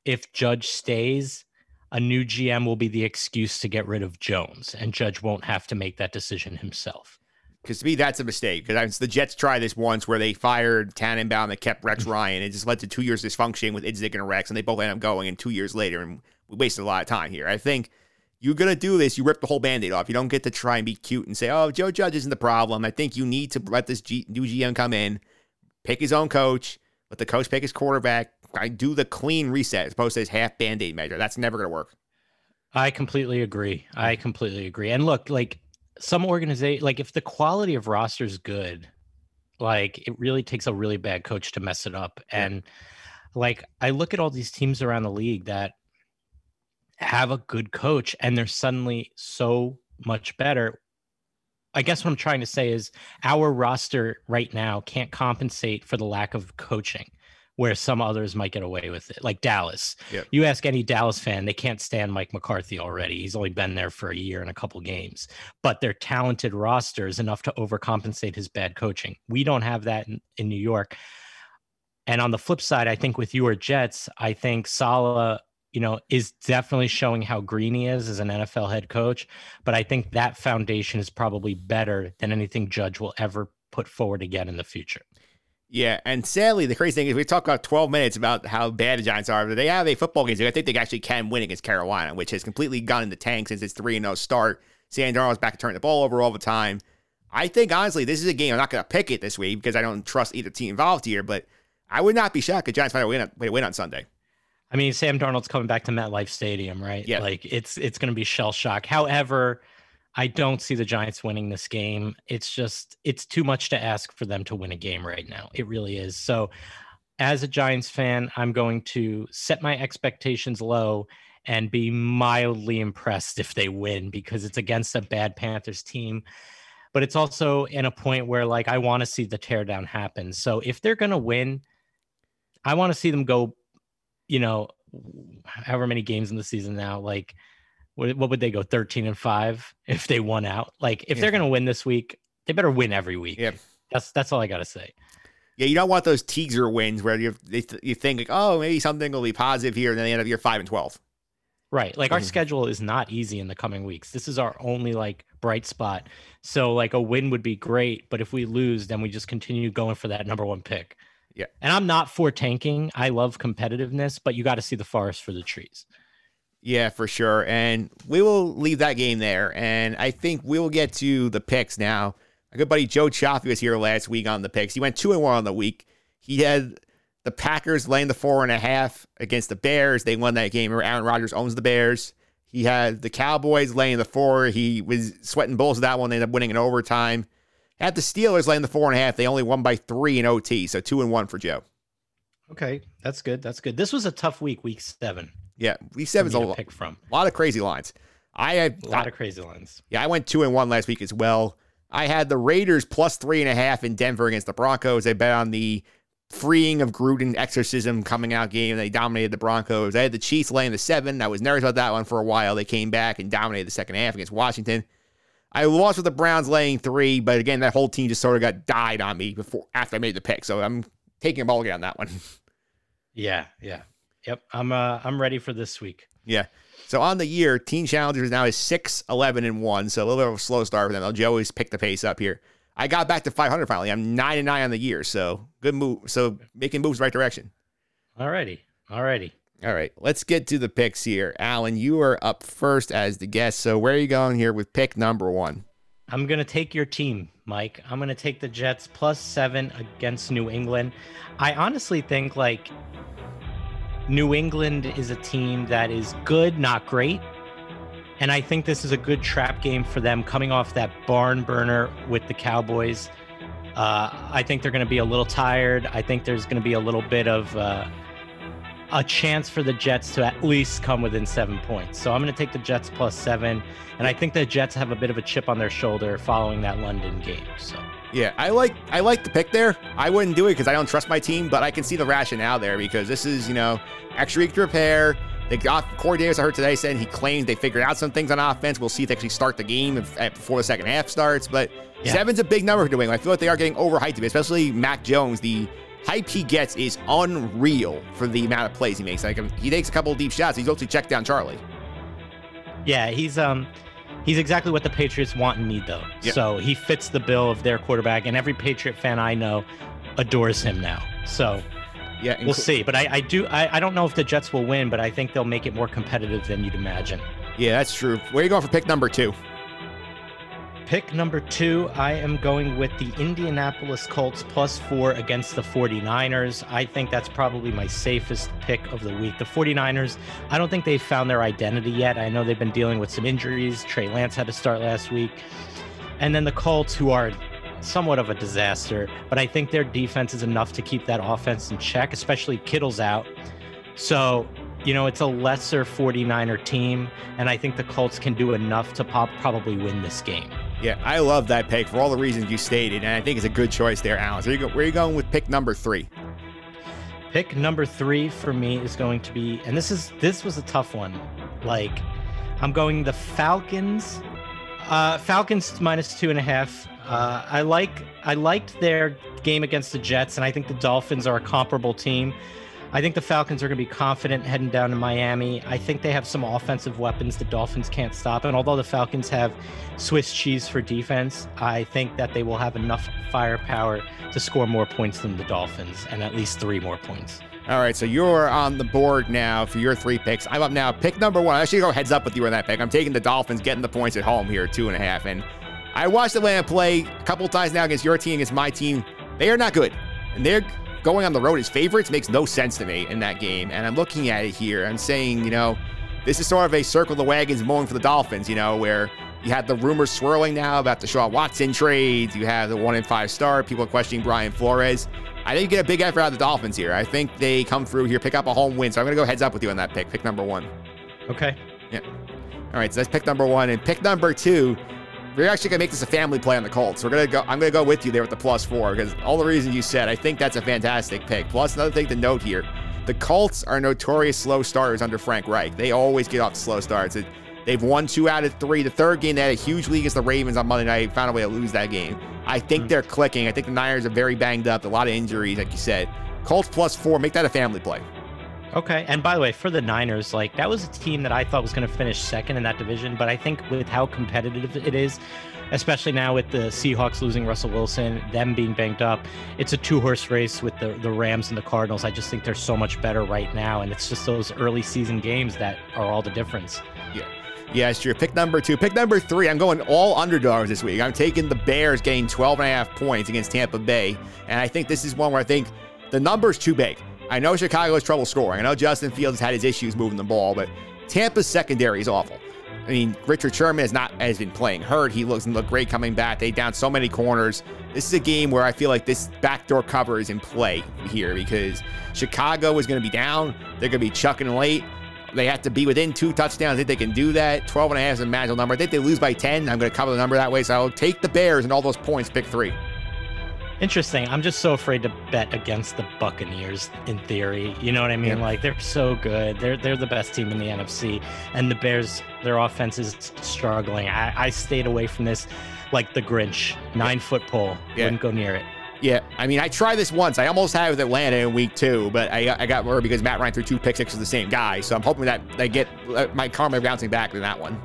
if Judge stays, a new GM will be the excuse to get rid of Jones, and Judge won't have to make that decision himself. Because to me, that's a mistake. Because the Jets tried this once where they fired Tannenbaum that kept Rex mm. Ryan. It just led to two years dysfunction with Idzik and Rex, and they both end up going. And two years later, and we wasted a lot of time here. I think you're gonna do this. You rip the whole band-aid off. You don't get to try and be cute and say, "Oh, Joe Judge isn't the problem." I think you need to let this G- new GM come in, pick his own coach, let the coach pick his quarterback, I do the clean reset as opposed to this half band aid measure. That's never going to work. I completely agree. I completely agree. And look, like some organization, like if the quality of roster is good, like it really takes a really bad coach to mess it up. Yeah. And like I look at all these teams around the league that have a good coach and they're suddenly so much better. I guess what I'm trying to say is our roster right now can't compensate for the lack of coaching where some others might get away with it, like Dallas. Yep. You ask any Dallas fan, they can't stand Mike McCarthy already. He's only been there for a year and a couple games, but their talented roster is enough to overcompensate his bad coaching. We don't have that in, in New York. And on the flip side, I think with your Jets, I think Saleh, you know, is definitely showing how green he is as an NFL head coach. But I think that foundation is probably better than anything Judge will ever put forward again in the future. Yeah, and sadly, the crazy thing is we talk about 12 minutes about how bad the Giants are, but they have a football game. So I think they actually can win against Carolina, which has completely gone in the tank since its 3 0 start. Sam Darnold's back to turning the ball over all the time. I think, honestly, this is a game. I'm not going to pick it this week because I don't trust either team involved here, but I would not be shocked if Giants find a win on, win on Sunday. I mean, Sam Darnold's coming back to MetLife Stadium, right? Yeah. Like it's it's going to be shell shock. However, I don't see the Giants winning this game. It's just it's too much to ask for them to win a game right now. It really is. So, as a Giants fan, I'm going to set my expectations low and be mildly impressed if they win because it's against a bad Panthers team. But it's also in a point where like I want to see the teardown happen. So if they're going to win, I want to see them go, you know, however many games in the season now, like what, what would they go 13 and 5 if they won out? Like if Yeah. they're going to win this week, they better win every week. Yeah. That's that's all I got to say. Yeah, you don't want those teaser wins where you you think like, oh, maybe something will be positive here, and then they end up year five and twelve. Right. Like our Mhm. schedule is not easy in the coming weeks. This is our only like bright spot. So like a win would be great, but if we lose, then we just continue going for that number one pick. Yeah. And I'm not for tanking. I love competitiveness, but you got to see the forest for the trees. Yeah, for sure. And we will leave that game there. And I think we will get to the picks now. My good buddy Joe Chaffee was here last week on the picks. He went two and one on the week. He had the Packers laying the four and a half against the Bears. They won that game. Aaron Rodgers owns the Bears. He had the Cowboys laying the four. He was sweating bulls that one. They ended up winning in overtime. Had the Steelers laying the four and a half. They only won by three in OT. So two and one for Joe. Okay, that's good. That's good. This was a tough week, week seven. Yeah, week seven's a pick from. A lot of crazy lines. I had A lot of crazy lines. Yeah, I went two and one last week as well. I had the Raiders plus three and a half in Denver against the Broncos. I bet on the freeing of Gruden exorcism coming out game. They dominated the Broncos. I had the Chiefs laying the seven. I was nervous about that one for a while. They came back and dominated the second half against Washington. I lost with the Browns laying three, but again, that whole team just sort of got died on me before after I made the pick. So I'm taking a ball again on that one. Yeah, yeah. Yep. I'm uh I'm ready for this week. Yeah. So on the year, Teen Challengers now is 6, 11, and 1. So a little bit of a slow start for them. Joe always picked the pace up here. I got back to 500 finally. I'm 9 and 9 on the year. So good move. So making moves right direction. Alrighty. Alrighty. All right. Let's get to the picks here. Allen, you are up first as the guest. So where are you going here with pick number one? I'm going to take your team, Mike. I'm going to take the Jets plus seven against New England. I honestly think like New England is a team that is good, not great. And I think this is a good trap game for them coming off that barn burner with the Cowboys. Uh, I think they're going to be a little tired. I think there's going to be a little bit of uh, a chance for the Jets to at least come within seven points. So I'm going to take the Jets plus seven. And I think the Jets have a bit of a chip on their shoulder following that London game. So Yeah, I like I like the pick there. I wouldn't do it because I don't trust my team, but I can see the rationale there because this is you know extra week to repair. They got Corey Davis. I heard today saying he claims they figured out some things on offense. We'll see if they actually start the game before the second half starts. But Yeah. seven's a big number for New England. I feel like they are getting overhyped, a bit, especially Mac Jones. The hype he gets is unreal for the amount of plays he makes. Like he takes a couple of deep shots. He's also checked down Charlie. yeah, he's um he's exactly what the Patriots want and need though. Yeah. So he fits the bill of their quarterback, and every Patriot fan I know adores him now. So Yeah, we'll see. But I, I do I, I don't know if the Jets will win, but I think they'll make it more competitive than you'd imagine. Yeah, that's true. Where are you going for pick number two? Pick number two, I am going with the Indianapolis Colts plus four against the 49ers. I think that's probably my safest pick of the week. The 49ers, I don't think they've found their identity yet. I know they've been dealing with some injuries. Trey Lance had to start last week. And then the Colts, who are somewhat of a disaster, but I think their defense is enough to keep that offense in check, especially Kittle's out. So you know, it's a lesser 49er team, and I think the Colts can do enough to pop, probably win this game. Yeah, I love that pick for all the reasons you stated, and I think it's a good choice there, Allen. So where are you going with pick number three? Pick number three for me is going to be, and this is this was a tough one. Like, I'm going the Falcons. Uh, Falcons minus two and a half. Uh, I like I liked their game against the Jets, and I think the Dolphins are a comparable team. I think the Falcons are going to be confident heading down to Miami. I think they have some offensive weapons the Dolphins can't stop. And although the Falcons have Swiss cheese for defense, I think that they will have enough firepower to score more points than the Dolphins and at least three more points. All right, so you're on the board now for your three picks. I'm up now. Pick number one. I should go heads up with you on that pick. I'm taking the Dolphins, getting the points at home here, two and a half. And I watched Atlanta play a couple times now against your team, against my team. They are not good. And they're going on the road as favorites makes no sense to me in that game. And I'm looking at it here. I'm saying, you know, this is sort of a circle the wagons mowing for the Dolphins, you know, where you have the rumors swirling now about the Deshaun Watson trades. You have the one in five star. People are questioning Brian Flores. I think you get a big effort out of the Dolphins here. I think they come through here, pick up a home win. So I'm going to go heads up with you on that pick. Pick number one. Okay. Yeah. All right. So that's pick number one. And pick number two, we're actually gonna make this a family play on the Colts. We're gonna go. I'm gonna go with you there with the plus four because all the reasons you said. I think that's a fantastic pick. Plus another thing to note here: the Colts are notorious slow starters under Frank Reich. They always get off slow starts. It, they've won two out of three. The third game they had a huge lead against the Ravens on Monday night. Found a way to lose that game. I think mm. they're clicking. I think the Niners are very banged up. A lot of injuries, like you said. Colts plus four. Make that a family play. Okay. And by the way, for the Niners, like that was a team that I thought was going to finish second in that division. But I think with how competitive it is, especially now with the Seahawks losing Russell Wilson, them being banked up. It's a two horse race with the, the Rams and the Cardinals. I just think they're so much better right now. And it's just those early season games that are all the difference. Yeah. Yeah, it's true. Pick number two. Pick number three. I'm going all underdogs this week. I'm taking the Bears getting 12 and a half points against Tampa Bay. And I think this is one where I think the number's too big. I know Chicago has trouble scoring. I know Justin Fields has had his issues moving the ball, but Tampa's secondary is awful. I mean, Richard Sherman has not has been playing hurt. He looks look great coming back. They down so many corners. This is a game where I feel like this backdoor cover is in play here because Chicago is going to be down. They're going to be chucking late. They have to be within two touchdowns. I think they can do that. 12 and a half is a magical number. I think they lose by 10. I'm going to cover the number that way. So I'll take the Bears and all those points, pick three. Interesting. I'm just so afraid to bet against the Buccaneers in theory. You know what I mean? Yeah. Like they're so good. They're they're the best team in the NFC. And the Bears, their offense is struggling. I, I stayed away from this like the Grinch. Nine foot pole. Yeah. Wouldn't go near it. Yeah, I mean, I tried this once. I almost had with Atlanta in week two, but I, I got worried because Matt Ryan threw two pick sixes to the same guy. So I'm hoping that I get my karma bouncing back in that one.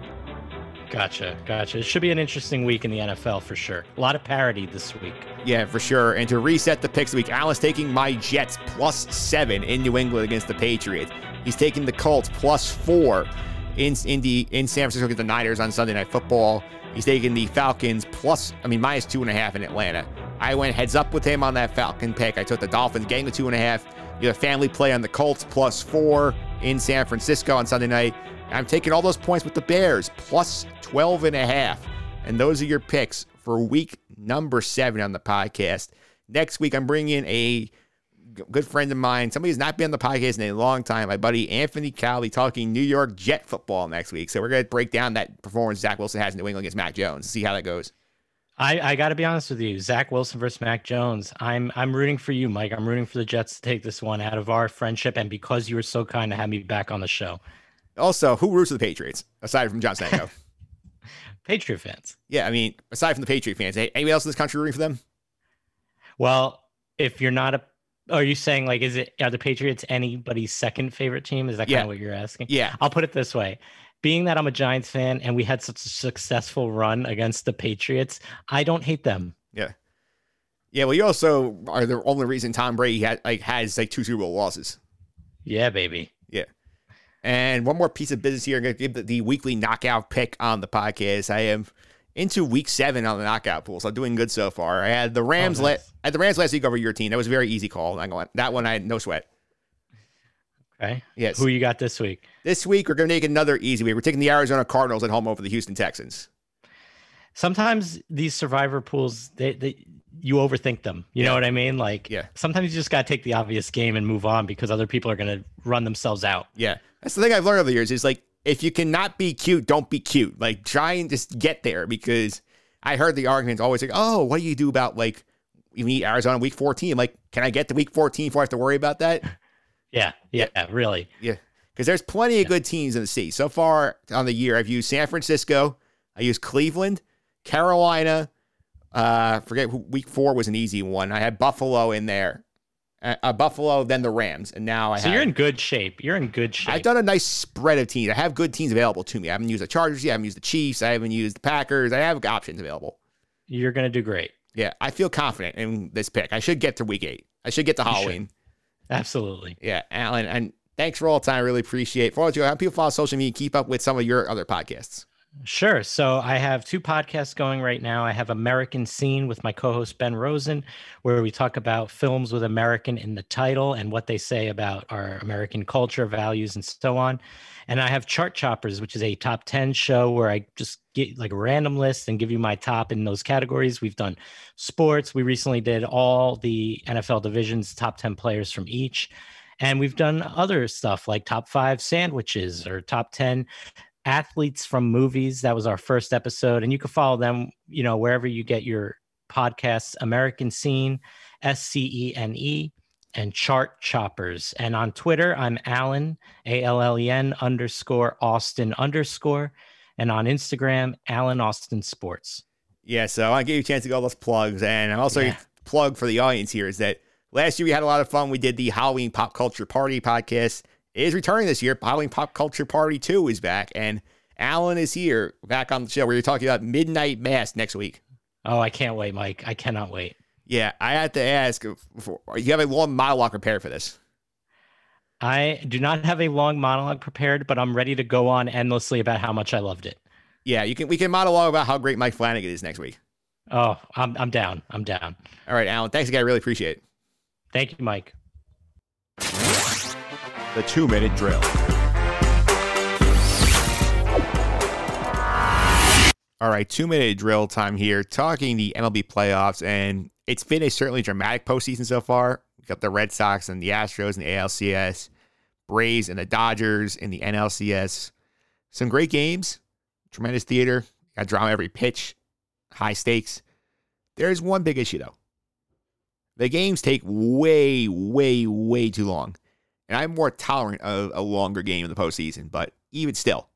Gotcha, gotcha. It should be an interesting week in the NFL for sure. A lot of parity this week. Yeah, for sure. And to reset the picks week, Allen's taking my Jets plus seven in New England against the Patriots. He's taking the Colts plus four in in, the, in San Francisco against the Niners on Sunday Night Football. He's taking the Falcons plus, I mean, minus two and a half in Atlanta. I went heads up with him on that Falcon pick. I took the Dolphins getting the two and a half. You have a family play on the Colts plus four in San Francisco on Sunday night. I'm taking all those points with the Bears, plus 12 and a half. And those are your picks for week number seven on the podcast. Next week, I'm bringing in a good friend of mine, somebody who's not been on the podcast in a long time, my buddy Anthony Cowley, talking New York Jet football next week. So we're going to break down that performance Zach Wilson has in New England against Mac Jones, see how that goes. I, I got to be honest with you, Zach Wilson versus Mac Jones. I'm I'm rooting for you, Mike. I'm rooting for the Jets to take this one out of our friendship, and because you were so kind to have me back on the show. Also, who roots for the Patriots aside from John Stanko? Patriot fans. Yeah, I mean, aside from the Patriot fans, anybody else in this country rooting for them? Well, if you're not a, oh, are you saying like, is it are the Patriots anybody's second favorite team? Is that kind of what you're asking? Yeah. I'll put it this way: being that I'm a Giants fan and we had such a successful run against the Patriots, I don't hate them. Yeah. Yeah, well, you also are the only reason Tom Brady had like has like two Super Bowl losses. Yeah, baby. Yeah. And one more piece of business here. I'm going to give the, weekly knockout pick on the podcast. I am into week seven on the knockout pool, so I'm doing good so far. I had the oh, Rams. Oh, nice. la- I had the Rams last week over your team. That was a very easy call. That one I had no sweat. Okay. Yes. Who you got this week? This week we're going to make another easy week. We're taking the Arizona Cardinals at home over the Houston Texans. Sometimes these survivor pools, they, they you overthink them. You Yeah. know what I mean? Like Yeah. sometimes you just gotta take the obvious game and move on because other people are gonna run themselves out. Yeah. That's the thing I've learned over the years is like, if you cannot be cute, don't be cute. Like, try and just get there because I heard the arguments always like, oh, what do you do about like, you meet Arizona week 14? I'm like, can I get to week 14 before I have to worry about that? Yeah, yeah, really. Yeah. Because there's plenty of good teams in the C. So far on the year, I've used San Francisco, I used Cleveland, Carolina. Uh, forget who, week four was an easy one. I had Buffalo in there. Uh, uh, Buffalo, then the Rams, and now I So have. you're in good shape. You're in good shape. I've done a nice spread of teams. I have good teams available to me. I haven't used the Chargers yet. I haven't used the Chiefs. I haven't used the Packers. I have options available. You're gonna do great. Yeah, I feel confident in this pick. I should get to week eight. I should get to Halloween. Absolutely. Yeah, Allen, and thanks for all the time. I really appreciate it. For all you, how people follow social media, keep up with some of your other podcasts. Sure. So I have two podcasts going right now. I have American Scene with my co-host Ben Rosen, where we talk about films with American in the title and what they say about our American culture, values, and so on. And I have Chart Choppers, which is a top 10 show where I just get like a random list and give you my top in those categories. We've done sports. We recently did all the NFL divisions, top 10 players from each. And we've done other stuff like top five sandwiches or top 10 athletes from movies. That was our first episode. And you can follow them, you know, wherever you get your podcasts, American Scene, S C E N E, and Chart Choppers. And on Twitter, I'm Allen, A L L E N underscore Austin underscore. And on Instagram, Allen Austin Sports. Yeah, so I give you a chance to go those plugs, and I'm also Yeah. plug for the audience here is that last year we had a lot of fun. We did the Halloween Pop Culture Party podcast. Is returning this year. Halloween Pop Culture Party 2 is back, and Allen is here back on the show where you're talking about Midnight Mass next week. Oh, I can't wait, Mike. I cannot wait. Yeah, I had to ask, before, you have a long monologue prepared for this. I do not have a long monologue prepared, but I'm ready to go on endlessly about how much I loved it. Yeah, you can. We can monologue about how great Mike Flanagan is next week. Oh, I'm I'm down. I'm down. All right, Allen. Thanks again. I really appreciate it. Thank you, Mike. The two minute drill. All right, two minute drill time here, talking the MLB playoffs, and it's been a certainly dramatic postseason so far. We got the Red Sox and the Astros and the ALCS, Braves and the Dodgers in the NLCS. Some great games, tremendous theater, got drama every pitch, high stakes. There's one big issue though. The games take way, way, way too long. And I'm more tolerant of a longer game in the postseason, but even still,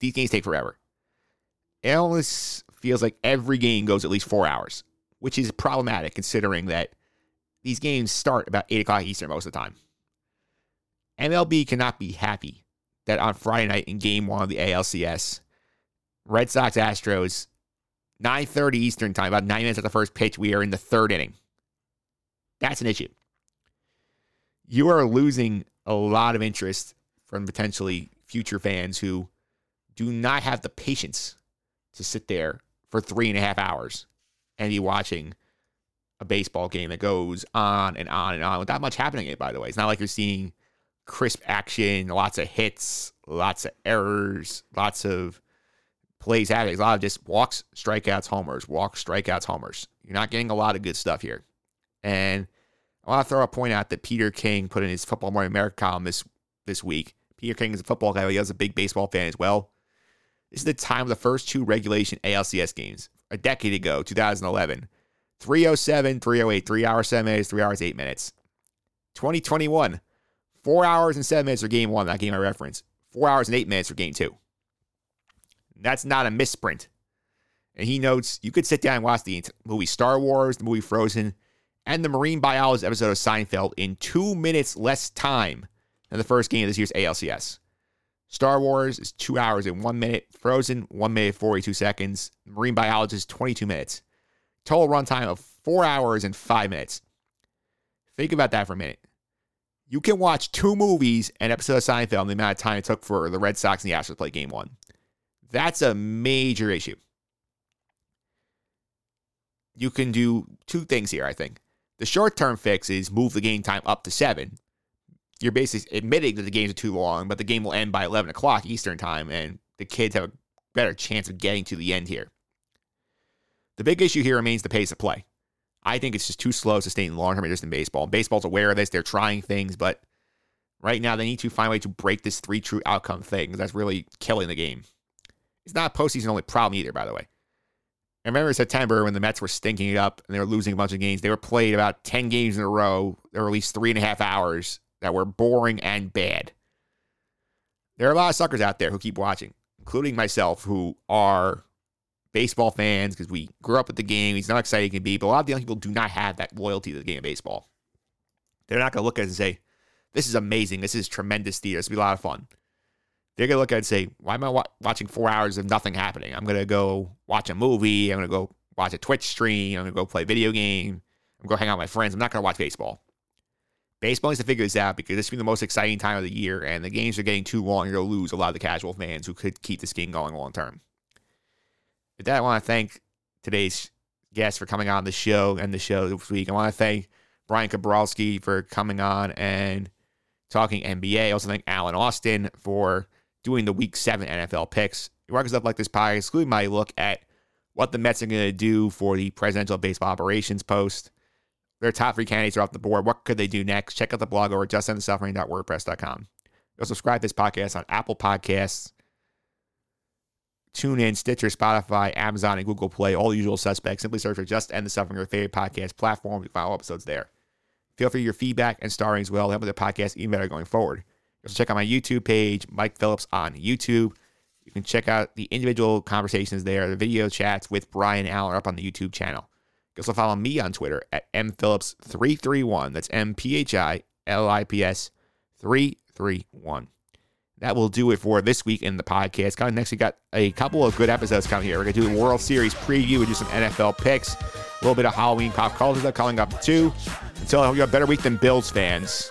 these games take forever. Almost feels like every game goes at least four hours, which is problematic considering that these games start about 8 o'clock Eastern most of the time. MLB cannot be happy that on Friday night in game one of the ALCS, Red Sox Astros, 9.30 Eastern time, about nine minutes at the first pitch, we are in the third inning. That's an issue. You are losing a lot of interest from potentially future fans who do not have the patience to sit there for three and a half hours and be watching a baseball game that goes on and on and on without much happening in it, by the way. It's not like you're seeing crisp action, lots of hits, lots of errors, lots of plays happening. A lot of just walks, strikeouts, homers, walks, strikeouts, homers. You're not getting a lot of good stuff here. And I want to throw a point out that Peter King put in his Football Morning America column this, this week. Peter King is a football guy, he was a big baseball fan as well. This is the time of the first two regulation ALCS games a decade ago, 2011. 307, 308, three hours, seven minutes, three hours, eight minutes. 2021, four hours and seven minutes for game one, that game I reference. Four hours and eight minutes for game two. That's not a misprint. And he notes you could sit down and watch the movie Star Wars, the movie Frozen, and the marine biologist episode of Seinfeld in two minutes less time than the first game of this year's ALCS. Star Wars is two hours and one minute. Frozen, one minute, 42 seconds. Marine Biologist, 22 minutes. Total runtime of four hours and five minutes. Think about that for a minute. You can watch two movies and episode of Seinfeld in the amount of time it took for the Red Sox and the Astros to play game one. That's a major issue. You can do two things here, I think. The short term fix is move the game time up to seven you're basically admitting that the games are too long, but the game will end by 11 o'clock Eastern time, and the kids have a better chance of getting to the end here. The big issue here remains the pace of play. I think it's just too slow sustaining long term interest in baseball. Baseball's aware of this. They're trying things, but right now they need to find a way to break this three true outcome thing because that's really killing the game. It's not a postseason only problem either, by the way. I remember September when the Mets were stinking it up and they were losing a bunch of games. They were played about 10 games in a row. There were at least three and a half hours that were boring and bad. There are a lot of suckers out there who keep watching, including myself, who are baseball fans because we grew up with the game. It's not exciting it can be, but a lot of the young people do not have that loyalty to the game of baseball. They're not going to look at it and say, this is amazing. This is tremendous theater. This will be a lot of fun. They're to look at it and say, why am I wa- watching four hours of nothing happening? I'm to go watch a movie. I'm to go watch a Twitch stream. I'm to go play video game. I'm to go hang out with my friends. I'm not to watch baseball. Baseball needs to figure this out because this will be the most exciting time of the year, and the games are getting too long. You're to lose a lot of the casual fans who could keep this game going long term. With that, I want to thank today's guest for coming on the show and the show this week. I want to thank Bryan Kalbrosky for coming on and talking NBA. I also thank Allen Austin for doing the Week 7 NFL picks. Work stuff like this podcast, including my look at what the Mets are going to do for the Presidential Baseball Operations post. Their top three candidates are off the board. What could they do next? Check out the blog over at justendthesuffering.wordpress.com. You'll subscribe to this podcast on Apple Podcasts, TuneIn, Stitcher, Spotify, Amazon, and Google Play. All the usual suspects. Simply search for Just End the Suffering, your favorite podcast platform. You can find all episodes there. Feel free your feedback and starring as well. Help with the podcast even better going forward. Also check out my YouTube page, Mike Phillips on YouTube. You can check out the individual conversations there, the video chats with Brian Allen up on the YouTube channel. You also follow me on Twitter at mphillips331. That's M P H I L I P S 331. That will do it for this week in the podcast. Coming next, we got a couple of good episodes coming here. We're going to do the World Series preview. We do some NFL picks, a little bit of Halloween pop culture coming up too. Until I hope you have a better week than Bills fans.